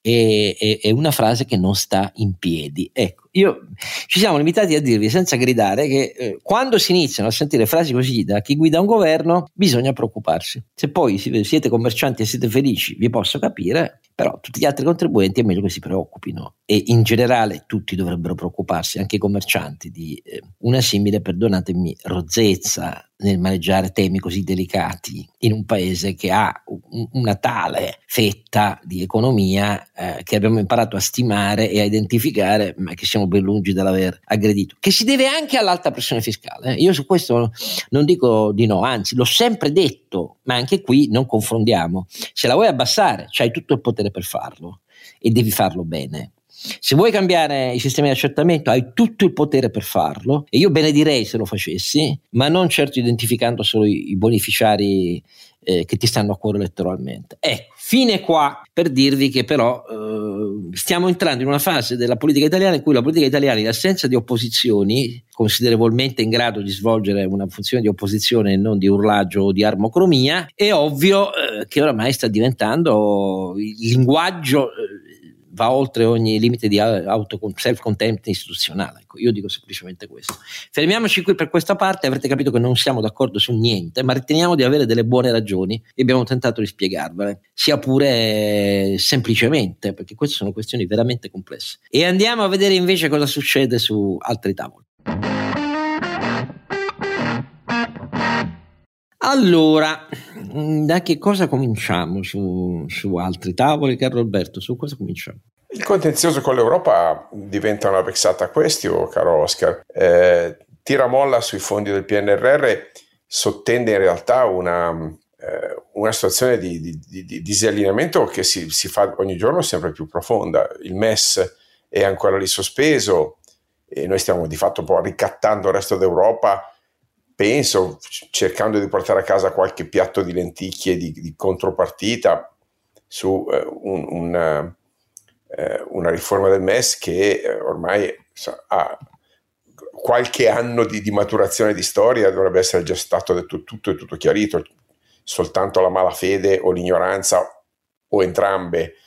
è, è, è una frase che non sta in piedi. Ecco, io, ci siamo limitati a dirvi senza gridare che eh, quando si iniziano a sentire frasi così da chi guida un governo bisogna preoccuparsi. Se poi siete commercianti e siete felici, vi posso capire, però tutti gli altri contribuenti è meglio che si preoccupino e in generale tutti dovrebbero preoccuparsi, anche i commercianti, di eh, una simile, perdonatemi, rozzezza nel maneggiare temi così delicati in un paese che ha una tale fetta di economia eh, che abbiamo imparato a stimare e a identificare, ma che siamo siamo ben lungi dall'aver aggredito, che si deve anche all'alta pressione fiscale. Eh. Io su questo non dico di no, anzi l'ho sempre detto, ma anche qui non confondiamo. Se la vuoi abbassare, c'hai tutto il potere per farlo e devi farlo bene. Se vuoi cambiare i sistemi di accertamento hai tutto il potere per farlo e io benedirei se lo facessi, ma non certo identificando solo i, i beneficiari eh, che ti stanno a cuore elettoralmente. Ecco, fine qua per dirvi che però eh, stiamo entrando in una fase della politica italiana in cui la politica italiana in assenza di opposizioni considerevolmente in grado di svolgere una funzione di opposizione e non di urlaggio o di armocromia, è ovvio eh, che oramai sta diventando il linguaggio eh, va oltre ogni limite di self-contempt istituzionale. Ecco, io dico semplicemente questo. Fermiamoci qui per questa parte, avrete capito che non siamo d'accordo su niente, ma riteniamo di avere delle buone ragioni e abbiamo tentato di spiegarvele, sia pure semplicemente, perché queste sono questioni veramente complesse. E andiamo a vedere invece cosa succede su altri tavoli. Allora, mm, da che cosa cominciamo su, su, altri tavoli, caro Alberto? Su cosa cominciamo? Il contenzioso con l'Europa diventa una vexata questione, caro Oscar. Eh, tira molla sui fondi del PNRR sottende in realtà una, eh, una situazione di, di, di, di, disallineamento che si, si, fa ogni giorno sempre più profonda. Il MES è ancora lì sospeso e noi stiamo di fatto un po' ricattando il resto d'Europa penso, cercando di portare a casa qualche piatto di lenticchie di, di contropartita su eh, un, una, eh, una, riforma del MES che eh, ormai so, ha qualche anno di, di, maturazione di storia, dovrebbe essere già stato detto tutto e tutto chiarito, soltanto la malafede o l'ignoranza o entrambe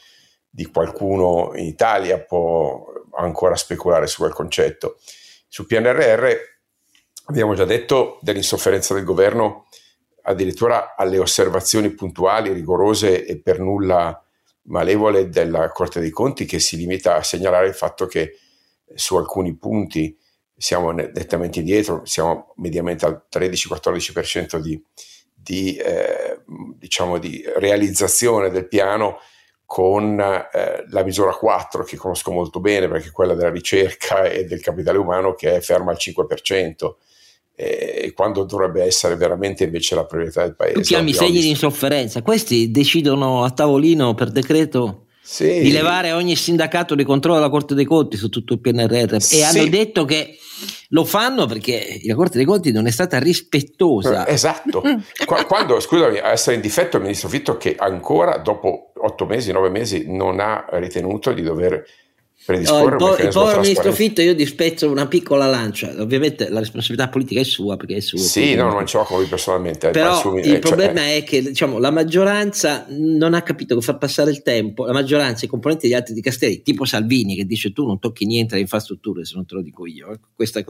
di qualcuno in Italia può ancora speculare su quel concetto. Sul PNRR Abbiamo già detto dell'insofferenza del governo addirittura alle osservazioni puntuali, rigorose e per nulla malevole della Corte dei Conti che si limita a segnalare il fatto che su alcuni punti siamo nettamente indietro, siamo mediamente al 13-14% di, di, eh, diciamo di realizzazione del piano con eh, la misura 4 che conosco molto bene perché è quella della ricerca e del capitale umano che è ferma al 5% e quando dovrebbe essere veramente invece la priorità del paese. Tu chiami segni di insofferenza, questi decidono a tavolino per decreto sì. di levare ogni sindacato di controllo della Corte dei Conti su tutto il PNRR sì. e hanno detto che lo fanno perché la Corte dei Conti non è stata rispettosa. Eh, esatto. (laughs) Quando, scusami, a essere in difetto il ministro Fitto che ancora dopo otto mesi, nove mesi non ha ritenuto di dover oh, il, po- il povero ministro Fitto io dispezzo una piccola lancia. Ovviamente la responsabilità politica è sua perché è sua sì no non ce l'ho con lui personalmente però suo, il eh, problema cioè, è che diciamo, la maggioranza non ha capito che fa passare il tempo la maggioranza i componenti degli altri di Castelli tipo Salvini che dice tu non tocchi niente alle infrastrutture se non te lo dico io. Ecco, questa è,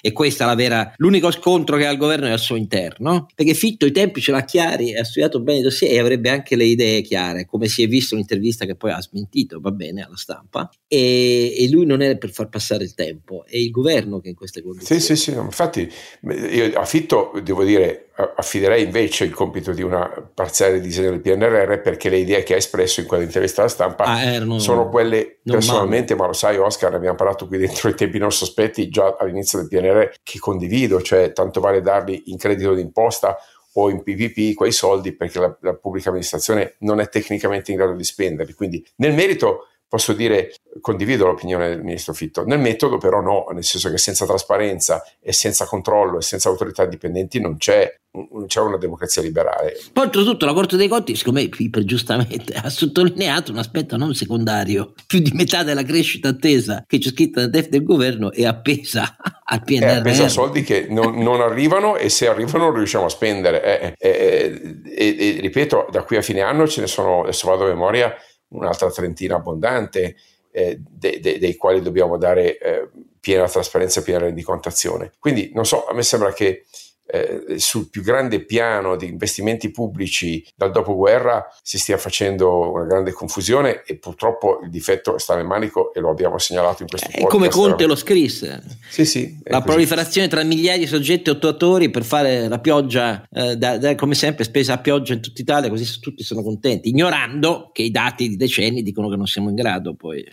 e questa è la vera l'unico scontro che ha il governo è al suo interno perché Fitto i tempi ce l'ha chiari ha studiato bene i dossier e avrebbe anche le idee chiare come si è visto un'intervista che poi ha smentito va bene alla stampa. E e, lui non è per far passare il tempo, è il governo che in queste condizioni. Sì, sì, sì, infatti io affitto, devo dire, affiderei invece il compito di una parziale disegno del PNRR perché le idee che ha espresso in quell'intervista alla stampa ah, erano, sono quelle personalmente, male. ma lo sai Oscar, abbiamo parlato qui dentro i tempi non sospetti già all'inizio del PNRR, che condivido, cioè tanto vale darli in credito d'imposta o in PPP quei soldi perché la, la pubblica amministrazione non è tecnicamente in grado di spenderli. Quindi nel merito posso dire condivido l'opinione del ministro Fitto. Nel metodo però no, nel senso che senza trasparenza e senza controllo e senza autorità dipendenti non c'è, non c'è una democrazia liberale. Poi oltretutto la Corte dei Conti, secondo me, Piper giustamente ha sottolineato un aspetto non secondario. Più di metà della crescita attesa che c'è scritta nel DEF del governo è appesa al PNRR. È appesa a soldi che non, non, arrivano e se arrivano non riusciamo a spendere. Eh, eh, eh, ripeto, da qui a fine anno ce ne sono, adesso vado a memoria, un'altra trentina abbondante, eh, de, de, dei quali dobbiamo dare eh, piena trasparenza e piena rendicontazione. Quindi non so, a me sembra che eh, sul più grande piano di investimenti pubblici dal dopoguerra si stia facendo una grande confusione e purtroppo il difetto sta nel manico e lo abbiamo segnalato in questo momento. È come Conte lo scrisse. Sì, sì. La così. proliferazione tra migliaia di soggetti attuatori per fare la pioggia, eh, da, da, come sempre spesa a pioggia in tutta Italia, così tutti sono contenti, ignorando che i dati di decenni dicono che non siamo in grado poi.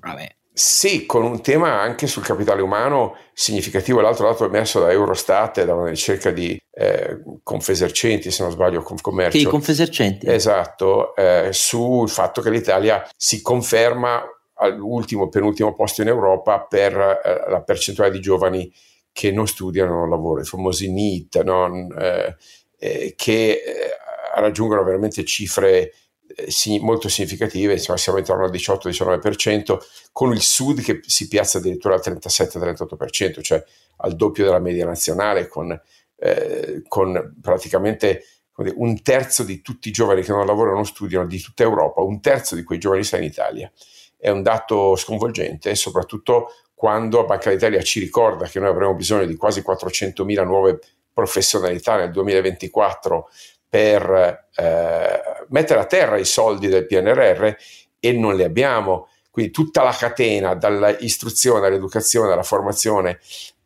Vabbè. Sì, con un tema anche sul capitale umano significativo, l'altro dato emerso da Eurostat, da una ricerca di eh, Confesercenti, se non sbaglio, Confcommercio. Sì, Confesercenti. Esatto, eh, sul fatto che l'Italia si conferma all'ultimo, penultimo posto in Europa per eh, la percentuale di giovani che non studiano, non lavorano, i famosi NEET, no? Eh, eh, che eh, raggiungono veramente cifre molto significative, insomma, siamo intorno al 18-19%, con il Sud che si piazza addirittura al 37-38%, cioè al doppio della media nazionale, con, eh, con praticamente un terzo di tutti i giovani che non lavorano o non studiano di tutta Europa, un terzo di quei giovani sta in Italia. È un dato sconvolgente, soprattutto quando Banca d'Italia ci ricorda che noi avremo bisogno di quasi 400.000 nuove professionalità nel 2024 per eh, mettere a terra i soldi del PNRR e non li abbiamo. Quindi tutta la catena, dall'istruzione all'educazione, alla formazione,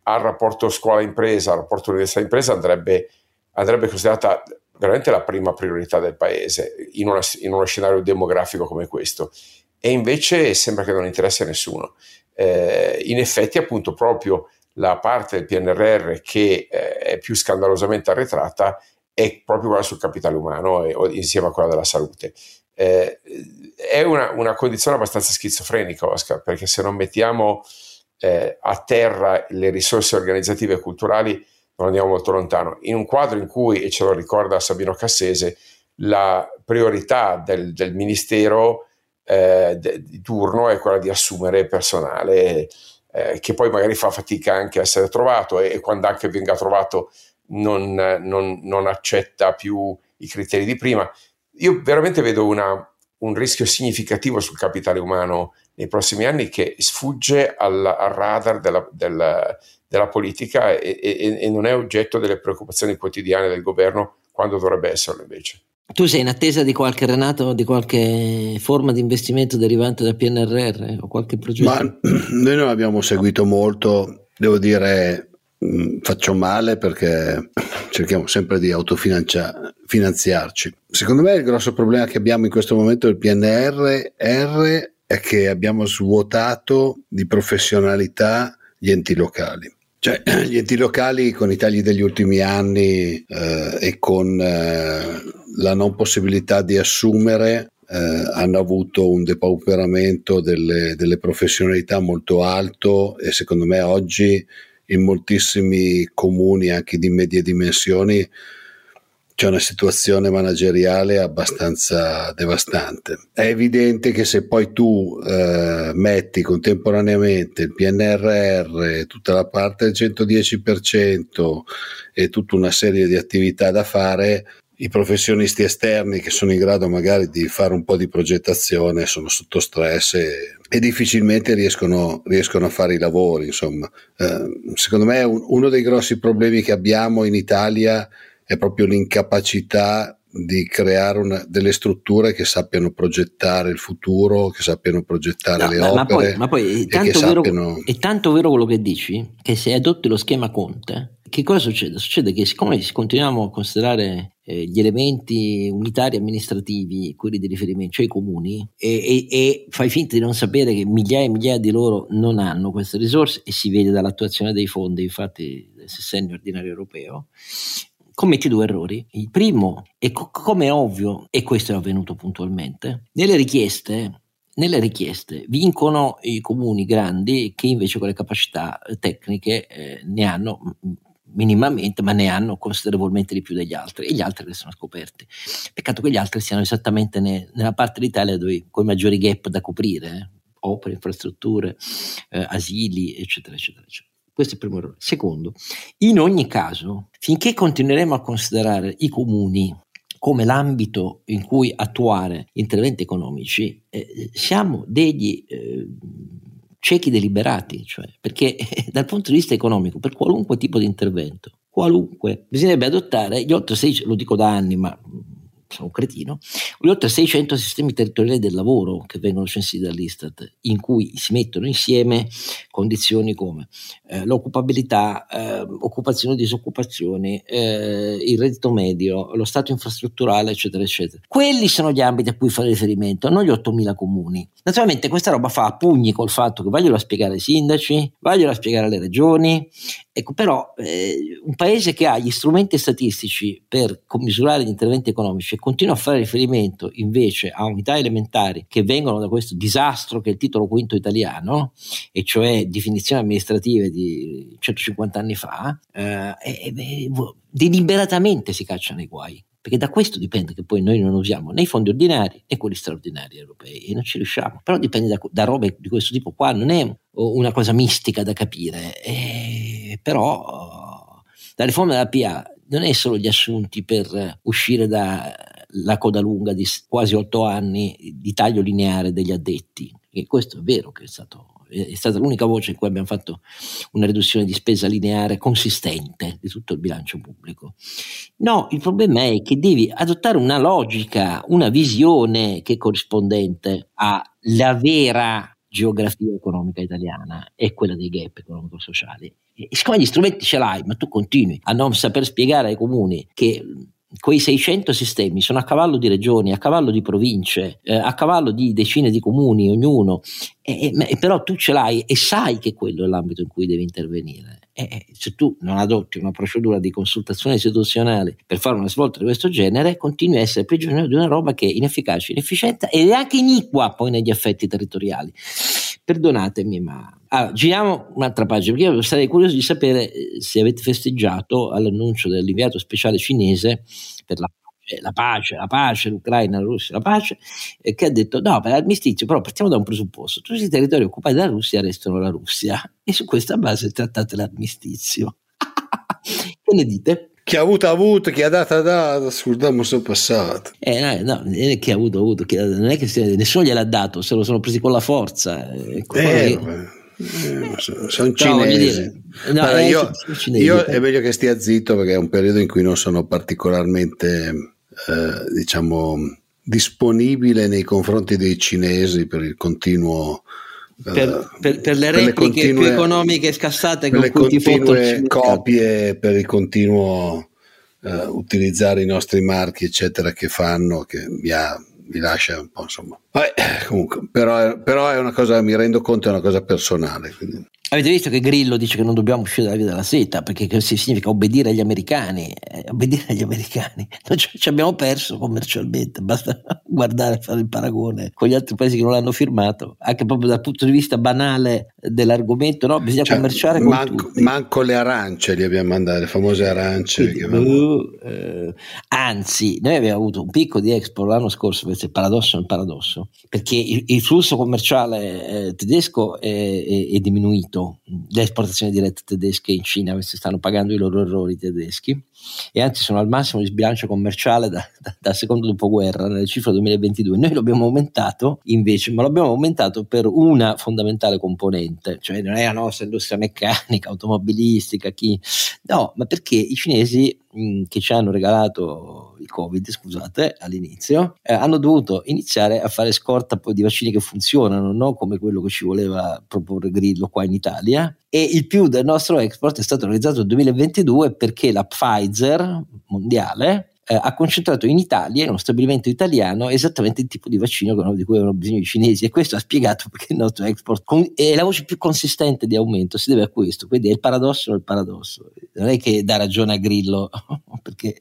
al rapporto scuola-impresa, al rapporto università-impresa, andrebbe, andrebbe considerata veramente la prima priorità del paese in, una, in, uno scenario demografico come questo. E invece sembra che non interessi a nessuno. Eh, in effetti, appunto, proprio la parte del PNRR che eh, è più scandalosamente arretrata è proprio quella sul capitale umano e, insieme a quella della salute. Eh, è una, una, condizione abbastanza schizofrenica, Oscar, perché se non mettiamo eh, a terra le risorse organizzative e culturali non andiamo molto lontano. In un quadro in cui, e ce lo ricorda Sabino Cassese, la priorità del, del ministero eh, di turno è quella di assumere personale eh, che poi magari fa fatica anche a essere trovato e, e quando anche venga trovato non, non, non, accetta più i criteri di prima. Io veramente vedo una, un rischio significativo sul capitale umano nei prossimi anni che sfugge al, al radar della, della, della politica e, e, e, non è oggetto delle preoccupazioni quotidiane del governo quando dovrebbe esserlo invece. Tu sei in attesa di qualche Renato, di qualche forma di investimento derivante dal PNRR o qualche progetto? Ma (clears throat) noi non abbiamo seguito molto, devo dire faccio male perché cerchiamo sempre di autofinanziarci. Secondo me il grosso problema che abbiamo in questo momento del PNR è che abbiamo svuotato di professionalità gli enti locali. Cioè, (clears throat) gli enti locali con i tagli degli ultimi anni eh, e con eh, la non possibilità di assumere eh, hanno avuto un depauperamento delle, delle professionalità molto alto e secondo me oggi in moltissimi comuni anche di medie dimensioni c'è una situazione manageriale abbastanza devastante. È evidente che se poi tu eh, metti contemporaneamente il PNRR, tutta la parte del 110% e tutta una serie di attività da fare, i professionisti esterni che sono in grado magari di fare un po' di progettazione sono sotto stress e, e difficilmente riescono, riescono, a fare i lavori. Insomma, eh, secondo me un, uno dei grossi problemi che abbiamo in Italia è proprio l'incapacità di creare una, delle strutture che sappiano progettare il futuro, che sappiano progettare no, le ma, opere. Ma poi, ma poi è, tanto vero, sappiano... è tanto vero quello che dici che se adotti lo schema Conte, che cosa succede? Succede che siccome continuiamo a considerare eh, gli elementi unitari amministrativi, quelli di riferimento, cioè i comuni, e, e, e, fai finta di non sapere che migliaia e migliaia di loro non hanno queste risorse e si vede dall'attuazione dei fondi, infatti del sessennio ordinario europeo, commetti due errori. Il primo, e co- come è ovvio, e questo è avvenuto puntualmente, nelle richieste nelle richieste vincono i comuni grandi che invece con le capacità tecniche eh, ne hanno minimamente, ma ne hanno considerevolmente di più degli altri e gli altri restano scoperti. Peccato che gli altri siano esattamente ne, nella parte d'Italia dove con i maggiori gap da coprire, eh? opere, infrastrutture, eh, asili, eccetera, eccetera, eccetera. Questo è il primo errore. Secondo, in ogni caso, finché continueremo a considerare i comuni come l'ambito in cui attuare interventi economici, eh, siamo degli eh, ciechi deliberati, cioè, perché (laughs) dal punto di vista economico, per qualunque tipo di intervento, qualunque, bisognerebbe adottare gli 8-16, lo dico da anni, ma sono un cretino, oltre 600 sistemi territoriali del lavoro che vengono censiti dall'Istat, in cui si mettono insieme condizioni come eh, l'occupabilità, eh, occupazione disoccupazione, eh, il reddito medio, lo stato infrastrutturale, eccetera, eccetera. Quelli sono gli ambiti a cui fare riferimento, non gli 8.000 comuni. Naturalmente questa roba fa a pugni col fatto che vogliono spiegare ai sindaci, vogliono spiegare alle regioni, ecco però eh, un paese che ha gli strumenti statistici per commisurare gli interventi economici continua a fare riferimento invece a unità elementari che vengono da questo disastro che è il titolo quinto italiano, e cioè definizioni amministrative di 150 anni fa, eh, e, e, deliberatamente si cacciano i guai perché da questo dipende che poi noi non usiamo né i fondi ordinari né quelli straordinari europei e non ci riusciamo. Però dipende da, da robe di questo tipo qua, non è una cosa mistica da capire, e, però la riforma della PA non è solo gli assunti per uscire dalla coda lunga di quasi otto anni di taglio lineare degli addetti, e questo è vero che è stato è stata l'unica voce in cui abbiamo fatto una riduzione di spesa lineare consistente di tutto il bilancio pubblico. No, il problema è che devi adottare una logica, una visione che è corrispondente alla vera geografia economica italiana e quella dei gap economico-sociali. E siccome gli strumenti ce l'hai, ma tu continui a non saper spiegare ai comuni che quei 600 sistemi sono a cavallo di regioni, a cavallo di province, eh, a cavallo di decine di comuni ognuno, e, e, però tu ce l'hai e sai che quello è l'ambito in cui devi intervenire. E se tu non adotti una procedura di consultazione istituzionale per fare una svolta di questo genere, continui a essere prigioniero di una roba che è inefficace, inefficiente ed è anche iniqua poi negli effetti territoriali. Perdonatemi, ma allora, giriamo un'altra pagina perché io sarei curioso di sapere eh, se avete festeggiato all'annuncio dell'inviato speciale cinese per la la pace, la pace, l'Ucraina, la Russia, la pace, eh, che ha detto no, per l'armistizio, però partiamo da un presupposto, tutti i territori occupati dalla Russia restano la Russia e su questa base trattate l'armistizio. (laughs) che ne dite? Chi ha avuto ha avuto, chi ha dato ha dato, scordiamo sul passato. Eh, no, non è chi ha avuto ha avuto, ha, non è che si, nessuno gliel'ha dato, se lo sono presi con la forza. Eh, eh, eh, sono cinesi. No, Guarda, eh, io, cinesi, io è meglio che stia zitto perché è un periodo in cui non sono particolarmente, eh, diciamo, disponibile nei confronti dei cinesi per il continuo per, per, per, le repliche per le continue, più economiche scassate per le continue copie, per il continuo uh, utilizzare i nostri marchi, eccetera, che fanno, che mi, ha, mi lascia un po', insomma. Vabbè, comunque, però, però, è una cosa, mi rendo conto, è una cosa personale. Quindi. Avete visto che Grillo dice che non dobbiamo uscire dalla via della seta perché questo significa obbedire agli americani? Eh, obbedire agli americani. (laughs) Noi ci abbiamo perso commercialmente, basta (laughs) guardare e fare il paragone con gli altri paesi che non l'hanno firmato, anche proprio dal punto di vista banale dell'argomento, no? bisogna cioè, commerciare con manco, tutti. manco le arance li abbiamo mandate, le famose arance. Quindi, uh, eh, anzi, noi abbiamo avuto un picco di expo l'anno scorso, questo è il paradosso è un paradosso, perché il, il flusso commerciale eh, tedesco è, è, è diminuito le esportazioni dirette tedesche in Cina, questi stanno pagando i loro errori tedeschi e anzi sono al massimo di sbilancio commerciale da, da, da secondo dopoguerra nelle cifre 2022. Noi l'abbiamo aumentato invece, ma l'abbiamo aumentato per una fondamentale componente, cioè non è la nostra industria meccanica, automobilistica, chi... no, ma perché i cinesi mh, che ci hanno regalato il Covid, scusate, all'inizio, eh, hanno dovuto iniziare a fare scorta poi di vaccini che funzionano, non come quello che ci voleva proporre Grillo qua in Italia. E il più del nostro export è stato realizzato nel 2022 perché la Pfizer mondiale eh, ha concentrato in Italia, in uno stabilimento italiano, esattamente il tipo di vaccino di cui avevano bisogno i cinesi e questo ha spiegato perché il nostro export con, è la voce più consistente di aumento, si deve a questo, quindi è il paradosso del paradosso. Non è che dà ragione a Grillo, (laughs) perché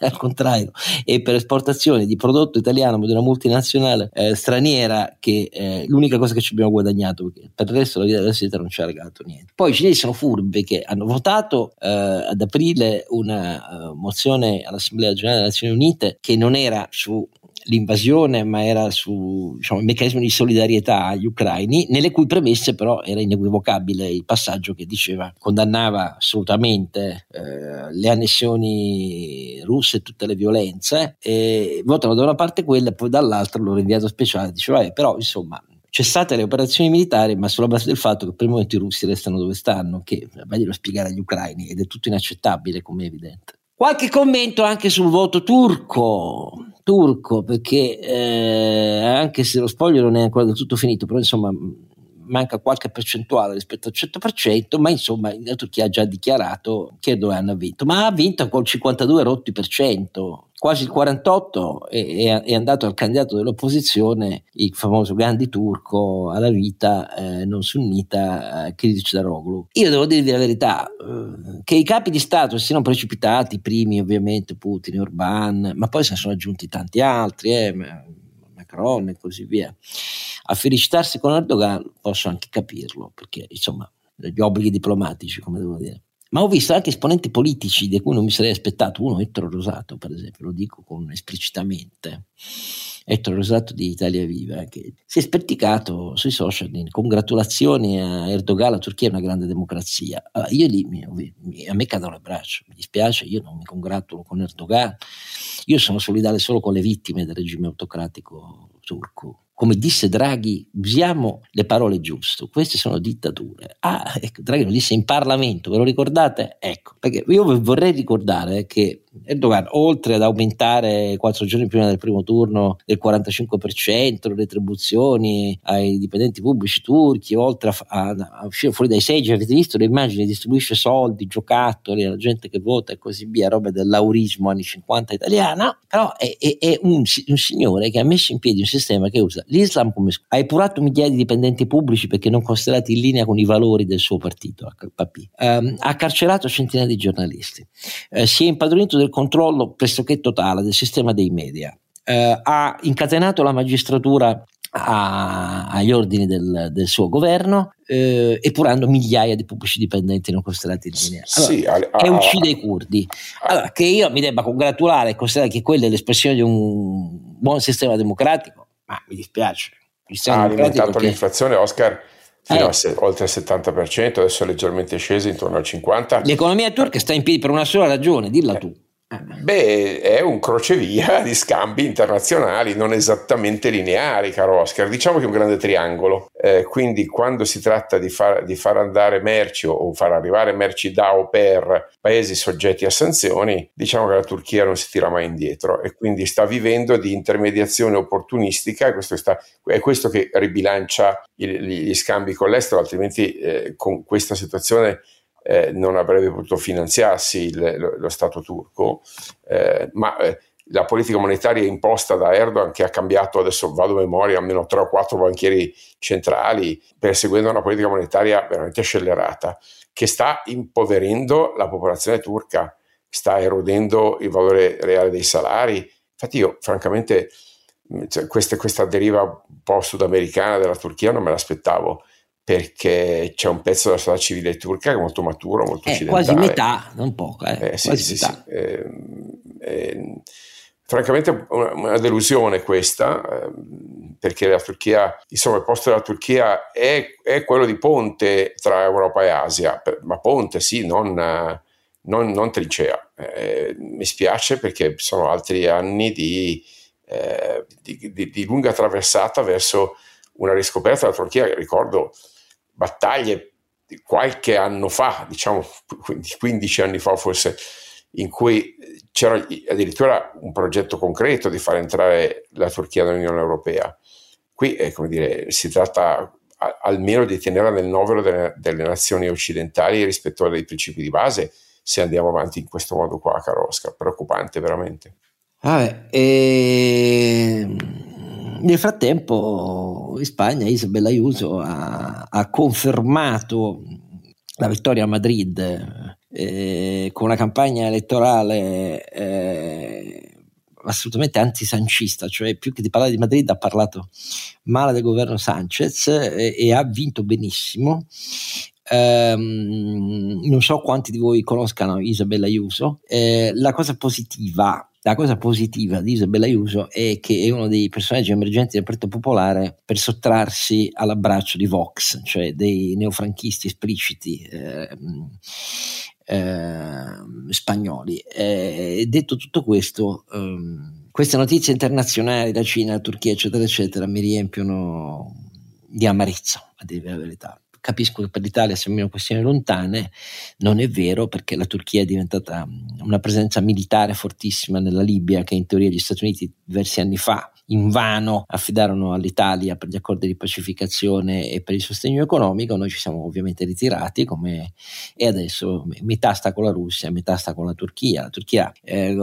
al contrario, è per esportazione di prodotto italiano di una multinazionale eh, straniera che è l'unica cosa che ci abbiamo guadagnato, perché per il resto la vita della seta non ci ha regalato niente. Poi i cinesi sono furbi perché hanno votato eh, ad aprile una uh, mozione all'Assemblea Generale delle Nazioni Unite che non era su l'invasione, ma era su diciamo, meccanismo di solidarietà agli ucraini, nelle cui premesse però era inequivocabile il passaggio che diceva condannava assolutamente eh, le annessioni russe e tutte le violenze, e votano da una parte quella e poi dall'altra loro inviato speciale diceva, però insomma cessate le operazioni militari, ma sulla base del fatto che per il momento i russi restano dove stanno, che vaglielo spiegare agli ucraini ed è tutto inaccettabile come è evidente. Qualche commento anche sul voto turco, turco perché eh, anche se lo spoglio non è ancora del tutto finito, però insomma manca qualche percentuale rispetto al 100%, ma insomma la Turchia ha già dichiarato che Erdogan ha vinto, ma ha vinto col 52 rotti per cento, quasi il 48 è, è, andato al candidato dell'opposizione, il famoso Gandhi turco alla vita eh, non sunnita eh, Kilic Daroglu. Io devo dirvi la verità, eh, che i capi di Stato siano precipitati, i primi ovviamente Putin e Orban, ma poi se ne sono aggiunti tanti altri, eh, Macron e così via, a felicitarsi con Erdogan posso anche capirlo, perché insomma gli obblighi diplomatici, come devo dire. Ma ho visto anche esponenti politici di cui non mi sarei aspettato, uno Ettore Rosato per esempio, lo dico con esplicitamente, Ettore Rosato di Italia Viva, che si è sperticato sui social in congratulazioni a Erdogan, la Turchia è una grande democrazia. Io lì, a me cadono le braccia, mi dispiace, io non mi congratulo con Erdogan, io sono solidale solo con le vittime del regime autocratico turco come disse Draghi, usiamo le parole giuste, queste sono dittature. Ah, ecco, Draghi lo disse in Parlamento, ve lo ricordate? Ecco, perché io vorrei ricordare che Erdogan, oltre ad aumentare quattro giorni prima del primo turno del 45% le retribuzioni ai dipendenti pubblici turchi, oltre a, a, a uscire fuori dai seggi, avete visto le immagini, distribuisce soldi, giocattoli alla gente che vota e così via, roba del laurismo anni 50 italiana, però è, è, è un, un signore che ha messo in piedi un sistema che usa l'Islam come scudo. Ha epurato migliaia di dipendenti pubblici perché non considerati in linea con i valori del suo partito, HPP. Um, ehm, ha carcerato centinaia di giornalisti. Uh, si è impadronito del controllo pressoché totale del sistema dei media. Uh, ha incatenato la magistratura a, agli ordini del, del suo governo, eh, epurando migliaia di pubblici dipendenti non considerati in linea. Allora, sì, a, a, e uccide i curdi. Allora, che io mi debba congratulare e considerare che quella è l'espressione di un buon sistema democratico, ma mi dispiace. Ha alimentato perché... l'inflazione, Oscar, fino eh. a se, oltre il 70%, adesso è leggermente sceso intorno al 50%. L'economia turca sta in piedi per una sola ragione, dilla eh. tu. Beh, è un crocevia di scambi internazionali non esattamente lineari, caro Oscar. Diciamo che è un grande triangolo. Eh, quindi, quando si tratta di far, di far, andare merci o far arrivare merci da o per paesi soggetti a sanzioni, diciamo che la Turchia non si tira mai indietro e quindi sta vivendo di intermediazione opportunistica. E questo sta, è questo che ribilancia gli, gli scambi con l'estero, altrimenti, eh, con questa situazione eh, non avrebbe potuto finanziarsi il, lo, lo, Stato turco, eh, ma eh, la politica monetaria imposta da Erdogan che ha cambiato, adesso vado a memoria, almeno tre o quattro banchieri centrali, perseguendo una politica monetaria veramente scellerata, che sta impoverendo la popolazione turca, sta erodendo il valore reale dei salari. Infatti io francamente cioè, questa, questa deriva un po' sudamericana della Turchia non me l'aspettavo perché c'è un pezzo della società civile turca che è molto maturo, molto eh, occidentale. Quasi metà, non poco, eh. eh sì, sì, sì. Eh, eh, francamente una, una, delusione questa, ehm, perché la Turchia, insomma il posto della Turchia è, è, quello di ponte tra Europa e Asia, ma ponte sì, non, non, non trincea. Eh, mi spiace perché sono altri anni di, eh, di, di, di lunga traversata verso una riscoperta della Turchia ricordo battaglie qualche anno fa, diciamo 15 anni fa forse, in cui c'era addirittura un progetto concreto di far entrare la Turchia nell'Unione Europea. Qui, eh, come dire, si tratta almeno di tenerla nel novero delle, delle, nazioni occidentali rispetto ai principi di base se andiamo avanti in questo modo qua, caro Oscar. Preoccupante veramente. Ah, e... Nel frattempo in Spagna Isabel Ayuso ha, ha confermato la vittoria a Madrid eh, con una campagna elettorale eh, assolutamente antisancista, cioè più che di parlare di Madrid ha parlato male del governo Sanchez eh, e ha vinto benissimo. Um, non so quanti di voi conoscano Isabella Ayuso. Eh, la cosa positiva la cosa positiva di Isabella Ayuso è che è uno dei personaggi emergenti del Partito Popolare per sottrarsi all'abbraccio di Vox, cioè dei neofranchisti espliciti eh, eh, spagnoli. Eh, detto tutto questo, ehm, queste notizie internazionali, la Cina, Turchia, eccetera, eccetera, mi riempiono di amarezza, a dire la verità capisco che per l'Italia sembrano questioni lontane, non è vero perché la Turchia è diventata una presenza militare fortissima nella Libia che in teoria gli Stati Uniti diversi anni fa invano affidarono all'Italia per gli accordi di pacificazione e per il sostegno economico, noi ci siamo ovviamente ritirati come, e adesso metà sta con la Russia, metà sta con la Turchia. La Turchia, eh,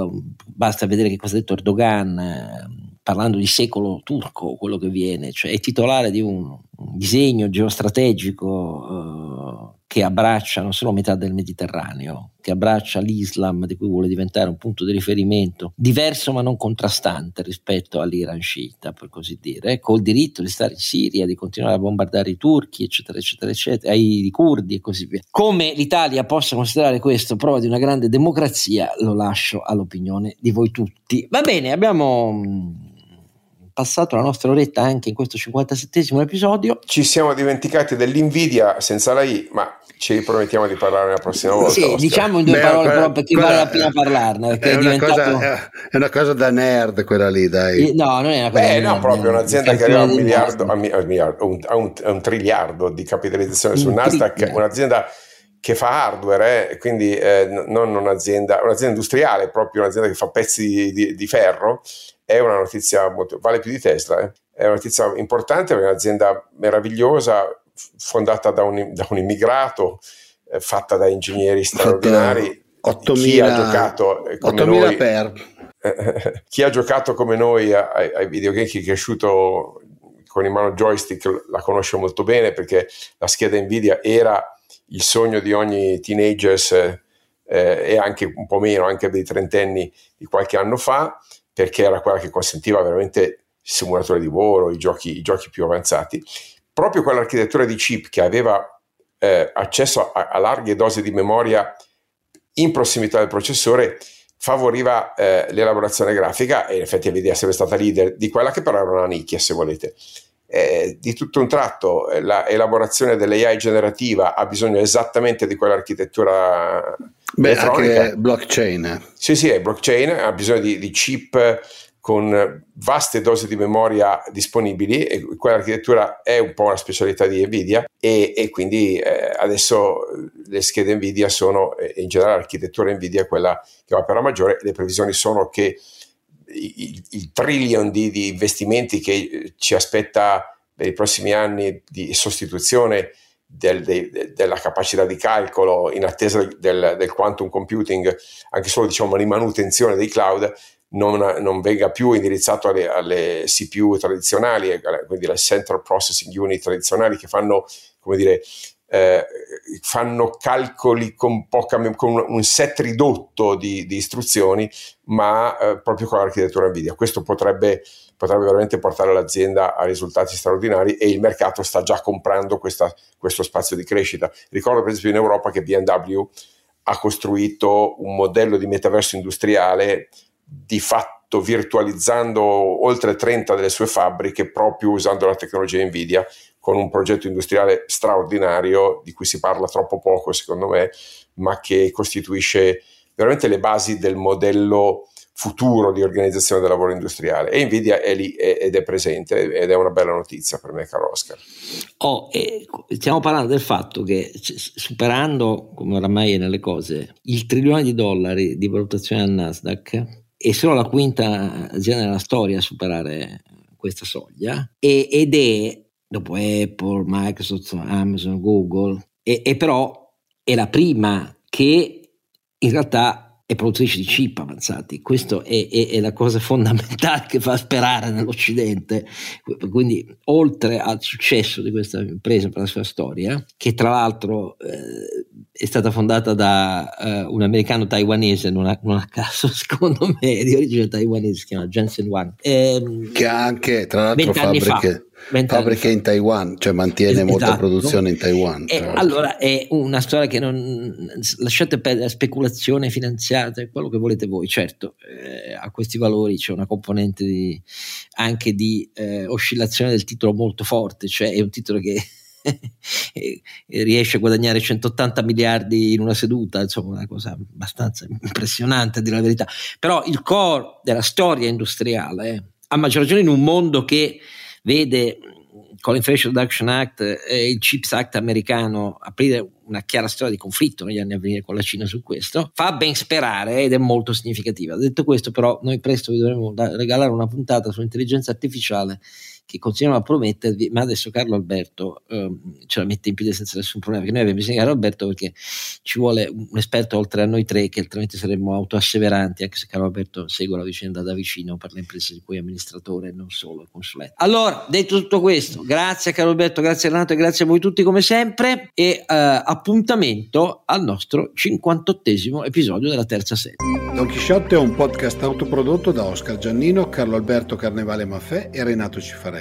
basta vedere che cosa ha detto Erdogan, eh, parlando di secolo turco, quello che viene, cioè è titolare di un, disegno geostrategico. Eh, che abbraccia non solo metà del Mediterraneo, che abbraccia l'Islam di cui vuole diventare un punto di riferimento diverso ma non contrastante rispetto all'Iran sciita, per così dire, col diritto di stare in Siria, di continuare a bombardare i turchi, eccetera, eccetera, eccetera, i curdi e così via. Come l'Italia possa considerare questo prova di una grande democrazia, lo lascio all'opinione di voi tutti. Va bene, abbiamo passato la nostra oretta anche in questo 57 episodio. Ci siamo dimentticati dell'Invidia senza la I, ma ci ripromettiamo di parlare la prossima volta. Sì, Oscar. diciamo in due Beh, parole però perché vale la pena parlarne. È, è, una diventato... cosa, è, una cosa, da nerd quella lì, dai. No, non è una cosa Beh, no, proprio un'azienda che aveva un miliardo, a miliardo un, un, un, triliardo di capitalizzazione sul Nasdaq, un'azienda che fa hardware, eh, quindi eh, non un'azienda, un'azienda industriale, proprio un'azienda che fa pezzi di, di, di ferro, è una notizia molto, vale più di Tesla, eh? è una notizia importante, è un'azienda meravigliosa, fondata da un, da un immigrato, eh, fatta da ingegneri straordinari. 8.000, chi ha giocato eh, come noi, per. (laughs) chi ha giocato come noi ai, ai videogame, chi è cresciuto con in mano joystick la conosce molto bene perché la scheda Nvidia era il sogno di ogni teenager eh, e anche un po' meno, anche dei trentenni di qualche anno fa perché era quella che consentiva veramente il simulatore di volo, i giochi, i giochi più avanzati. Proprio quell'architettura di chip che aveva eh, accesso a, a, larghe dosi di memoria in prossimità del processore favoriva eh, l'elaborazione grafica e in effetti Nvidia sempre stata leader di quella che però era una nicchia se volete. Eh, di tutto un tratto eh, l'elaborazione dell'AI generativa ha bisogno esattamente di quell'architettura Beh, anche blockchain. Sì, sì, è blockchain, ha bisogno di, di, chip con vaste dosi di memoria disponibili e quell'architettura è un po' una specialità di Nvidia e, e quindi eh, adesso le schede Nvidia sono, in generale l'architettura Nvidia è quella che va per la maggiore, le previsioni sono che il, il trillion di, di investimenti che ci aspetta per i prossimi anni di sostituzione del, de, della capacità di calcolo in attesa del, del, quantum computing, anche solo diciamo di manutenzione dei cloud, non, non venga più indirizzato alle, alle, CPU tradizionali, quindi alle Central Processing Unit tradizionali che fanno, come dire, eh, fanno calcoli con, poca, con, un set ridotto di, di istruzioni, ma eh, proprio con l'architettura NVIDIA. Questo potrebbe, potrebbe, veramente portare l'azienda a risultati straordinari e il mercato sta già comprando questa, questo spazio di crescita. Ricordo per esempio in Europa che BMW ha costruito un modello di metaverso industriale di fatto virtualizzando oltre 30 delle sue fabbriche proprio usando la tecnologia Nvidia con un progetto industriale straordinario di cui si parla troppo poco secondo me, ma che costituisce veramente le basi del modello futuro di organizzazione del lavoro industriale e Nvidia è lì ed è presente ed è una bella notizia per me caro Oscar. Oh, stiamo parlando del fatto che superando come oramai è nelle cose il trilione di dollari di valutazione al Nasdaq è solo la quinta azienda nella storia a superare questa soglia ed è dopo Apple, Microsoft, Amazon, Google, e, e però è la prima che in realtà è produttrice di chip avanzati. Questa è, è, è, la cosa fondamentale che fa sperare nell'Occidente. Quindi, oltre al successo di questa impresa per la sua storia, che tra l'altro eh, è stata fondata da uh, un americano taiwanese, non a, non a, caso, (laughs) secondo me, di origine taiwanese, si chiama Jensen Wang. Eh, che ha anche, tra l'altro, fabbriche. Fabbriche in Taiwan, cioè mantiene esatto. molta produzione in Taiwan. E allora è una storia che non lasciate perdere speculazione finanziaria, quello che volete voi. Certo, eh, a questi valori c'è una componente di, anche di eh, oscillazione del titolo molto forte, cioè è un titolo che (laughs) riesce a guadagnare 180 miliardi in una seduta, insomma una cosa abbastanza impressionante a dire la verità. Però il core della storia industriale, a maggior ragione in un mondo che vede con l'Inflation Reduction Act e il CHIPS Act americano aprire una chiara storia di conflitto negli anni a venire con la Cina su questo, fa ben sperare ed è molto significativa. Detto questo, però, noi presto vi dovremo regalare una puntata sull'intelligenza artificiale che continuiamo a promettervi, ma adesso Carlo Alberto eh, ce la mette in piedi senza nessun problema, perché noi abbiamo bisogno di Carlo Alberto perché ci vuole un esperto oltre a noi tre, che altrimenti saremmo autoasseveranti, anche se Carlo Alberto segue la vicenda da vicino per le imprese di cui è amministratore e non solo consulente. Allora, detto tutto questo, grazie a Carlo Alberto, grazie Renato e grazie a voi tutti come sempre e eh, appuntamento al nostro 58esimo episodio della terza serie. Don Chisciotte è un podcast autoprodotto da Oscar Giannino, Carlo Alberto Carnevale Maffè e Renato Cifarelli.